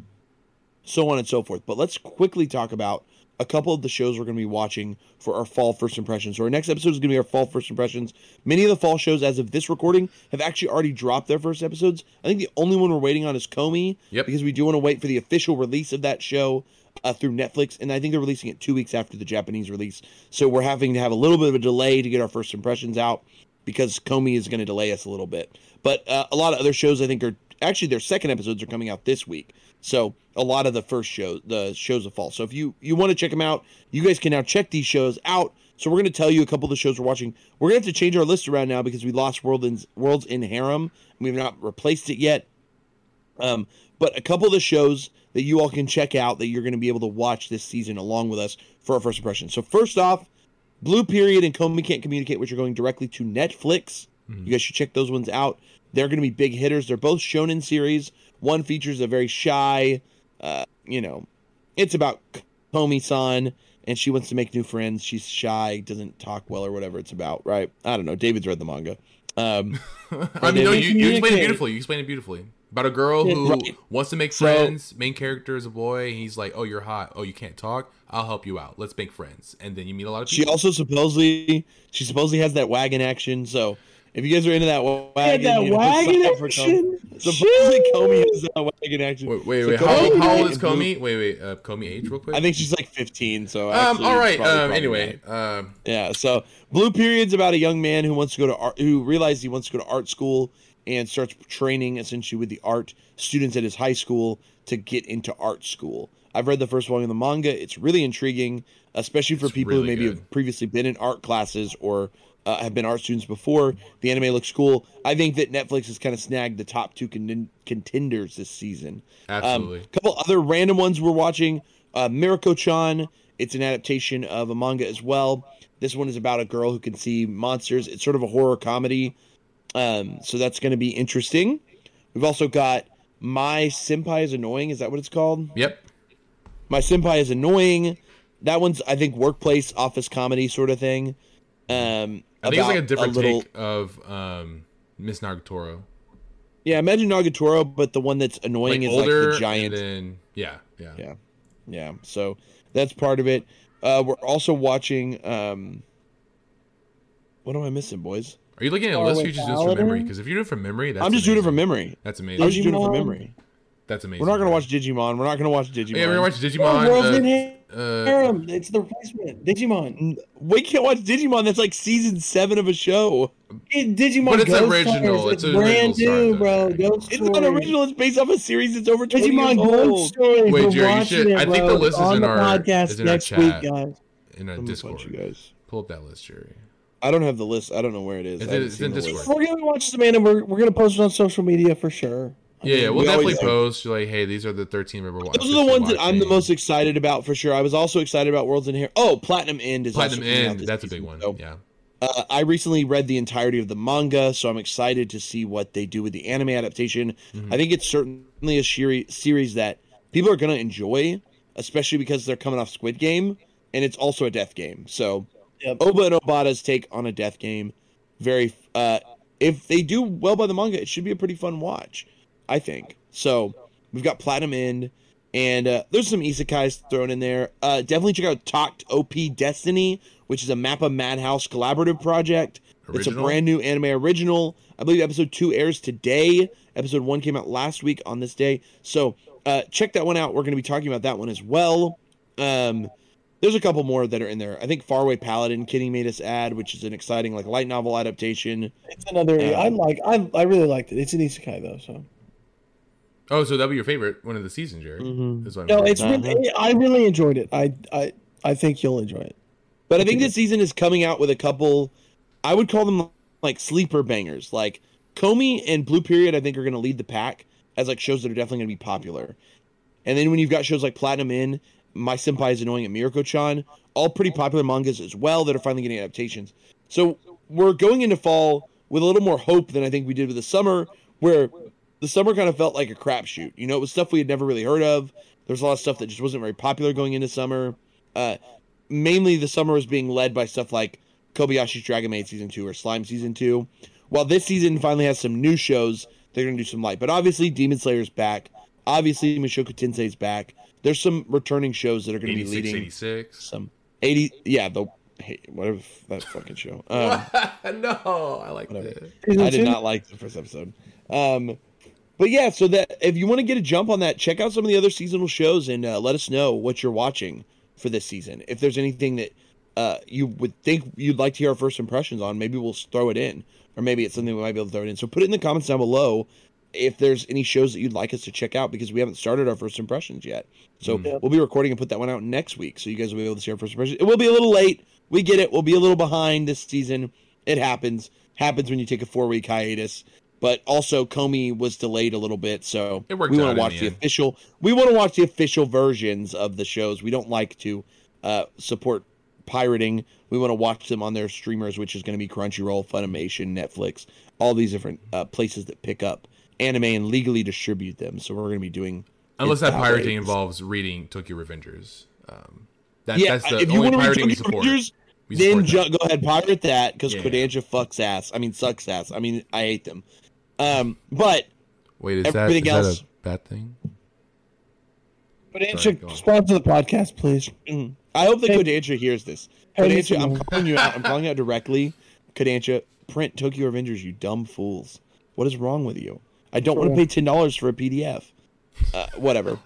so on and so forth. But let's quickly talk about a couple of the shows we're going to be watching for our fall first impressions. So our next episode is going to be our fall first impressions. Many of the fall shows, as of this recording, have actually already dropped their first episodes. I think the only one we're waiting on is Komi, Yep. because we do want to wait for the official release of that show uh, through Netflix, and I think they're releasing it two weeks after the Japanese release. So we're having to have a little bit of a delay to get our first impressions out because Komi is going to delay us a little bit. But uh, a lot of other shows, I think, are actually their second episodes are coming out this week. So a lot of the first shows, the shows of fall. So if you you want to check them out, you guys can now check these shows out. So we're going to tell you a couple of the shows we're watching. We're going to have to change our list around now because we lost World in, World's End Harem. We've not replaced it yet. Um, but a couple of the shows that you all can check out that you're going to be able to watch this season along with us for our first impression. So first off, Blue Period and Komi Can't Communicate, which are going directly to Netflix. You guys should check those ones out. They're going to be big hitters. They're both shonen series. One features a very shy, uh, you know, it's about Komi-san, and she wants to make new friends. She's shy, doesn't talk well, or whatever it's about, right? I don't know. David's read the manga. Um, I mean, no, you, you explained it beautifully. You explained it beautifully. About a girl who Right. wants to make So- friends. Main character is a boy. And he's like, "Oh, you're hot. Oh, you can't talk. I'll help you out. Let's make friends." And then you meet a lot of She also supposedly she supposedly has that wagon action. So if you guys are into that wa- Yeah, wagon, that you know, wagon sign up for Com- action. Supposedly Komi has that wagon action. wait, wait, wait. Komi How, how old and is Blue- Komi? Wait, wait. Uh, Komi age, real quick. I think she's like 15. So Um. actually All it's right. probably Um. probably Anyway. not. Um. yeah. So Blue Period's about a young man who wants to go to art, who realizes he wants to go to art school and starts training essentially with the art students at his high school to get into art school. I've read the first volume of the manga. It's really intriguing, especially for It's people who maybe good. have previously been in art classes or uh, have been art students before. The anime looks cool. I think that Netflix has kind of snagged the top two con- contenders this season. Absolutely. A couple other random ones we're watching. Uh, Mieruko-chan. It's an adaptation of a manga as well. This one is about a girl who can see monsters. It's sort of a horror comedy. Um, so that's going to be interesting. We've also got My Senpai is Annoying. Is that what it's called? Yep. My Senpai is Annoying. That one's, I think, workplace office comedy sort of thing. Um, I think it's like a about different little- take of um Miss Nagatoro. Yeah, imagine Nagatoro, but the one that's annoying Like is older, like the giant. then yeah, yeah. Yeah. Yeah. So that's part of it. Uh, we're also watching. Um, what am I missing, boys? Are you looking at a Or list? Or with you just do it from memory? Because if you do it from memory, that's I'm just doing it amazing. from memory. That's I amazing. was just doing it from memory. That's amazing. We're not gonna watch Digimon. We're not gonna watch Digimon. Yeah, we're gonna watch Oh, Digimon. World's uh, in uh, Harem. It's the replacement. Digimon. We can't watch Digimon. That's like season seven of a show. It, Digimon But it's Ghost original. Stories. It's It's, brand original new, bro. Ghost It's Stories. not original. It's based off a series that's over 20 Digimon years Ghost old. Stories. Wait, We're Jerry, you watching should- it, I think bro. the list is on in the our- podcast is in our next chat. week, guys. in a I'm Discord. you guys. Pull up that list, Jerry. I don't have the list. I don't know where it is. It's in- it's in Discord. list. We're gonna watch some anime. We're, we're gonna post it on social media for sure. Yeah, yeah. We'll we definitely always- post like, hey, these are the 13 member watch. Those are the ones that I'm the most excited about for sure. I was also excited about Worlds in Here. Oh, Platinum End is Platinum also coming out End. this That's a big one. so- Yeah. Uh, I recently read the entirety of the manga, so I'm excited to see what they do with the anime adaptation. Mhm. I think it's certainly a sheri- series that people are going to enjoy, especially because they're coming off Squid Game, and it's also a death game. So, Yep. Ohba and Obata's take on a death game, very. Uh, if they do well by the manga, it should be a pretty fun watch, I think. So, we've got Platinum End. and uh, there's some isekais thrown in there. Uh, definitely check out Takt Op. Destiny, which is a Mappa Madhouse collaborative project. It's a brand new anime original. I believe episode two airs today. Episode one came out last week on this day. So uh, check that one out. We're going to be talking about that one as well. Um, there's a couple more that are in there. I think Faraway Paladin, Kenny made us add, which is an exciting like light novel adaptation. It's another. Yeah. I like. I I really liked it. It's an isekai though. So Oh, so that'll be your favorite one of the season, Jerry. Mhm. I'm no, it's really. I really enjoyed it. I I I think you'll enjoy it. But I think this season is coming out with a couple. I would call them like sleeper bangers. Like Komi and Blue Period, I think are going to lead the pack as like shows that are definitely going to be popular. And then when you've got shows like Platinum End, My Senpai is Annoying, and Mieruko-chan, all pretty popular mangas as well that are finally getting adaptations. So we're going into fall with a little more hope than I think we did with the summer, where the summer kind of felt like a crapshoot. You know, it was stuff we had never really heard of. There's a lot of stuff that just wasn't very popular going into summer. Uh, mainly the summer was being led by stuff like Kobayashi's Dragon Maid season two or Slime season two. While this season finally has some new shows, they're going to do some light. But obviously, Demon Slayer's back. Obviously, Mushoku Tensei's back. There's some returning shows that are going to be leading 86. some 80. Yeah, the hey, whatever that fucking show. Um, no, I like Whatever. that. I did not like the first episode. Um, but yeah, so that if you want to get a jump on that, check out some of the other seasonal shows and uh, let us know what you're watching for this season. If there's anything that uh, you would think you'd like to hear our first impressions on, maybe we'll throw it in, or maybe it's something we might be able to throw it in. So put it in the comments down below if there's any shows that you'd like us to check out because we haven't started our first impressions yet. So Mm. we'll be recording and put that one out next week, so you guys will be able to see our first impressions. It will be a little late. We get it. We'll be a little behind this season. It happens. Happens when you take a four week hiatus. But also, Komi was delayed a little bit, so we want to watch the the, official. We want to watch the official versions of the shows. We don't like to uh, support pirating. We want to watch them on their streamers, which is going to be Crunchyroll, Funimation, Netflix, all these different uh, places that pick up anime and legally distribute them. So we're going to be doing Unless that that pirating way. involves reading Tokyo Revengers. Um, that, yeah, that's the if you only want to read pirating we support. Revengers, We then ju- go ahead pirate that because Yeah. Kodansha fucks ass. I mean, sucks ass. I mean, I hate them. Um, but Wait, is that, is everything that a bad thing? But Sorry, answer, go on. sponsor the podcast, please. mm, I hope that Hey- Kodansha hears this. Hey, Kodansha, listen, I'm man. calling you out. I'm calling you out directly. Kodansha, print Tokyo Revengers, you dumb fools. What is wrong with you? I don't want to pay ten dollars for a PDF. Uh, whatever.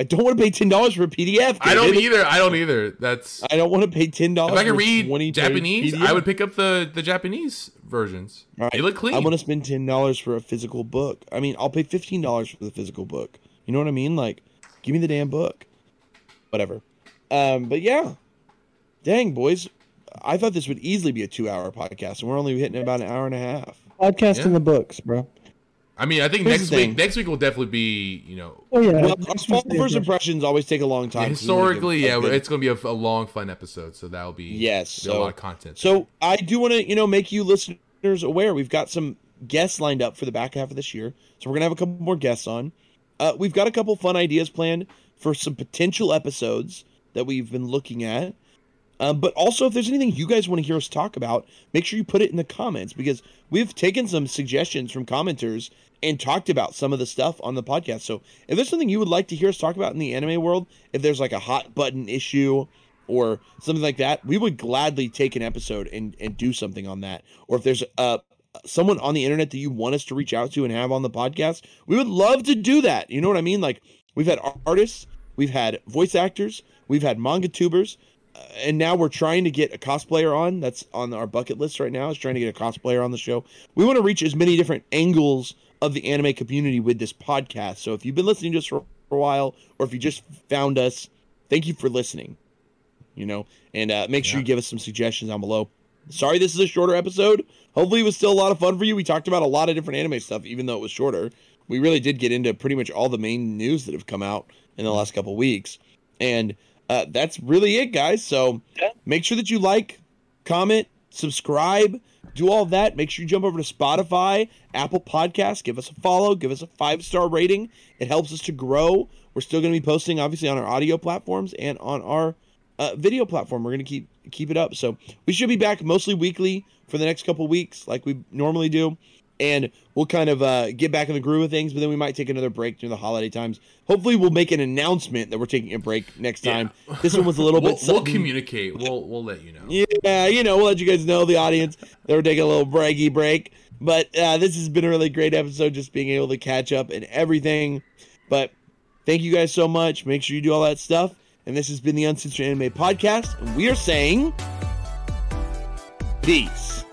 I don't want to pay ten dollars for a PDF. I don't either. I don't either. That's I don't want to pay ten dollars. if dollars. I could read Japanese, PDF. I would pick up the the Japanese versions. All right. They look clean. I'm gonna spend ten dollars for a physical book. I mean, I'll pay fifteen dollars for the physical book. You know what I mean? Like, give me the damn book. Whatever. Um, but yeah, dang boys, I thought this would easily be a two-hour podcast, and we're only hitting about an hour and a half. Podcast Yeah. in the books, bro. I mean, I think Here's next week next week will definitely be you know Oh yeah. Well, it's our just fall the first impressions always take a long time. we historically, give yeah, a good- it's gonna be a, a long, fun episode. So that'll be Yes, there'll a lot of content. So I do want to, you know, make you listeners aware. We've got some guests lined up for the back half of this year, so we're gonna have a couple more guests on. Uh, we've got a couple fun ideas planned for some potential episodes that we've been looking at. Um, but also, if there's anything you guys want to hear us talk about, make sure you put it in the comments because we've taken some suggestions from commenters and talked about some of the stuff on the podcast. So, if there's something you would like to hear us talk about in the anime world, if there's like a hot button issue or something like that, we would gladly take an episode and, and do something on that. Or if there's uh, someone on the internet that you want us to reach out to and have on the podcast, we would love to do that. You know what I mean? Like, we've had artists, we've had voice actors, we've had manga tubers uh, and now we're trying to get a cosplayer on that's on our bucket list right now is trying to get a cosplayer on the show we want to reach as many different angles of the anime community with this podcast. So if you've been listening to us for a while or if you just found us thank you for listening you know? And uh, make sure Yeah. you give us some suggestions down below. Sorry this is a shorter episode. Hopefully it was still a lot of fun for you. We talked about a lot of different anime stuff even though it was shorter. We really did get into pretty much all the main news that have come out in the last couple weeks. And uh, that's really it guys. So make sure that you like comment subscribe do all that. Make sure you jump over to spotify apple Podcasts, give us a follow give us a five star rating. It helps us to grow. We're still going to be posting obviously on our audio platforms and on our uh, video platform. We're going to keep keep it up. So we should be back mostly weekly for the next couple weeks like we normally do and we'll kind of uh, get back in the groove of things. But then we might take another break during the holiday times. Hopefully, we'll make an announcement that we're taking a break next time. This one was a little we'll, bit. we'll communicate. We'll we'll let you know. Yeah, you know, we'll let you guys know the audience that we're taking a little braggy break. But uh, this has been a really great episode, just being able to catch up and everything. But thank you guys so much. Make sure you do all that stuff. And this has been the Uncensored Anime Podcast. And we are saying peace.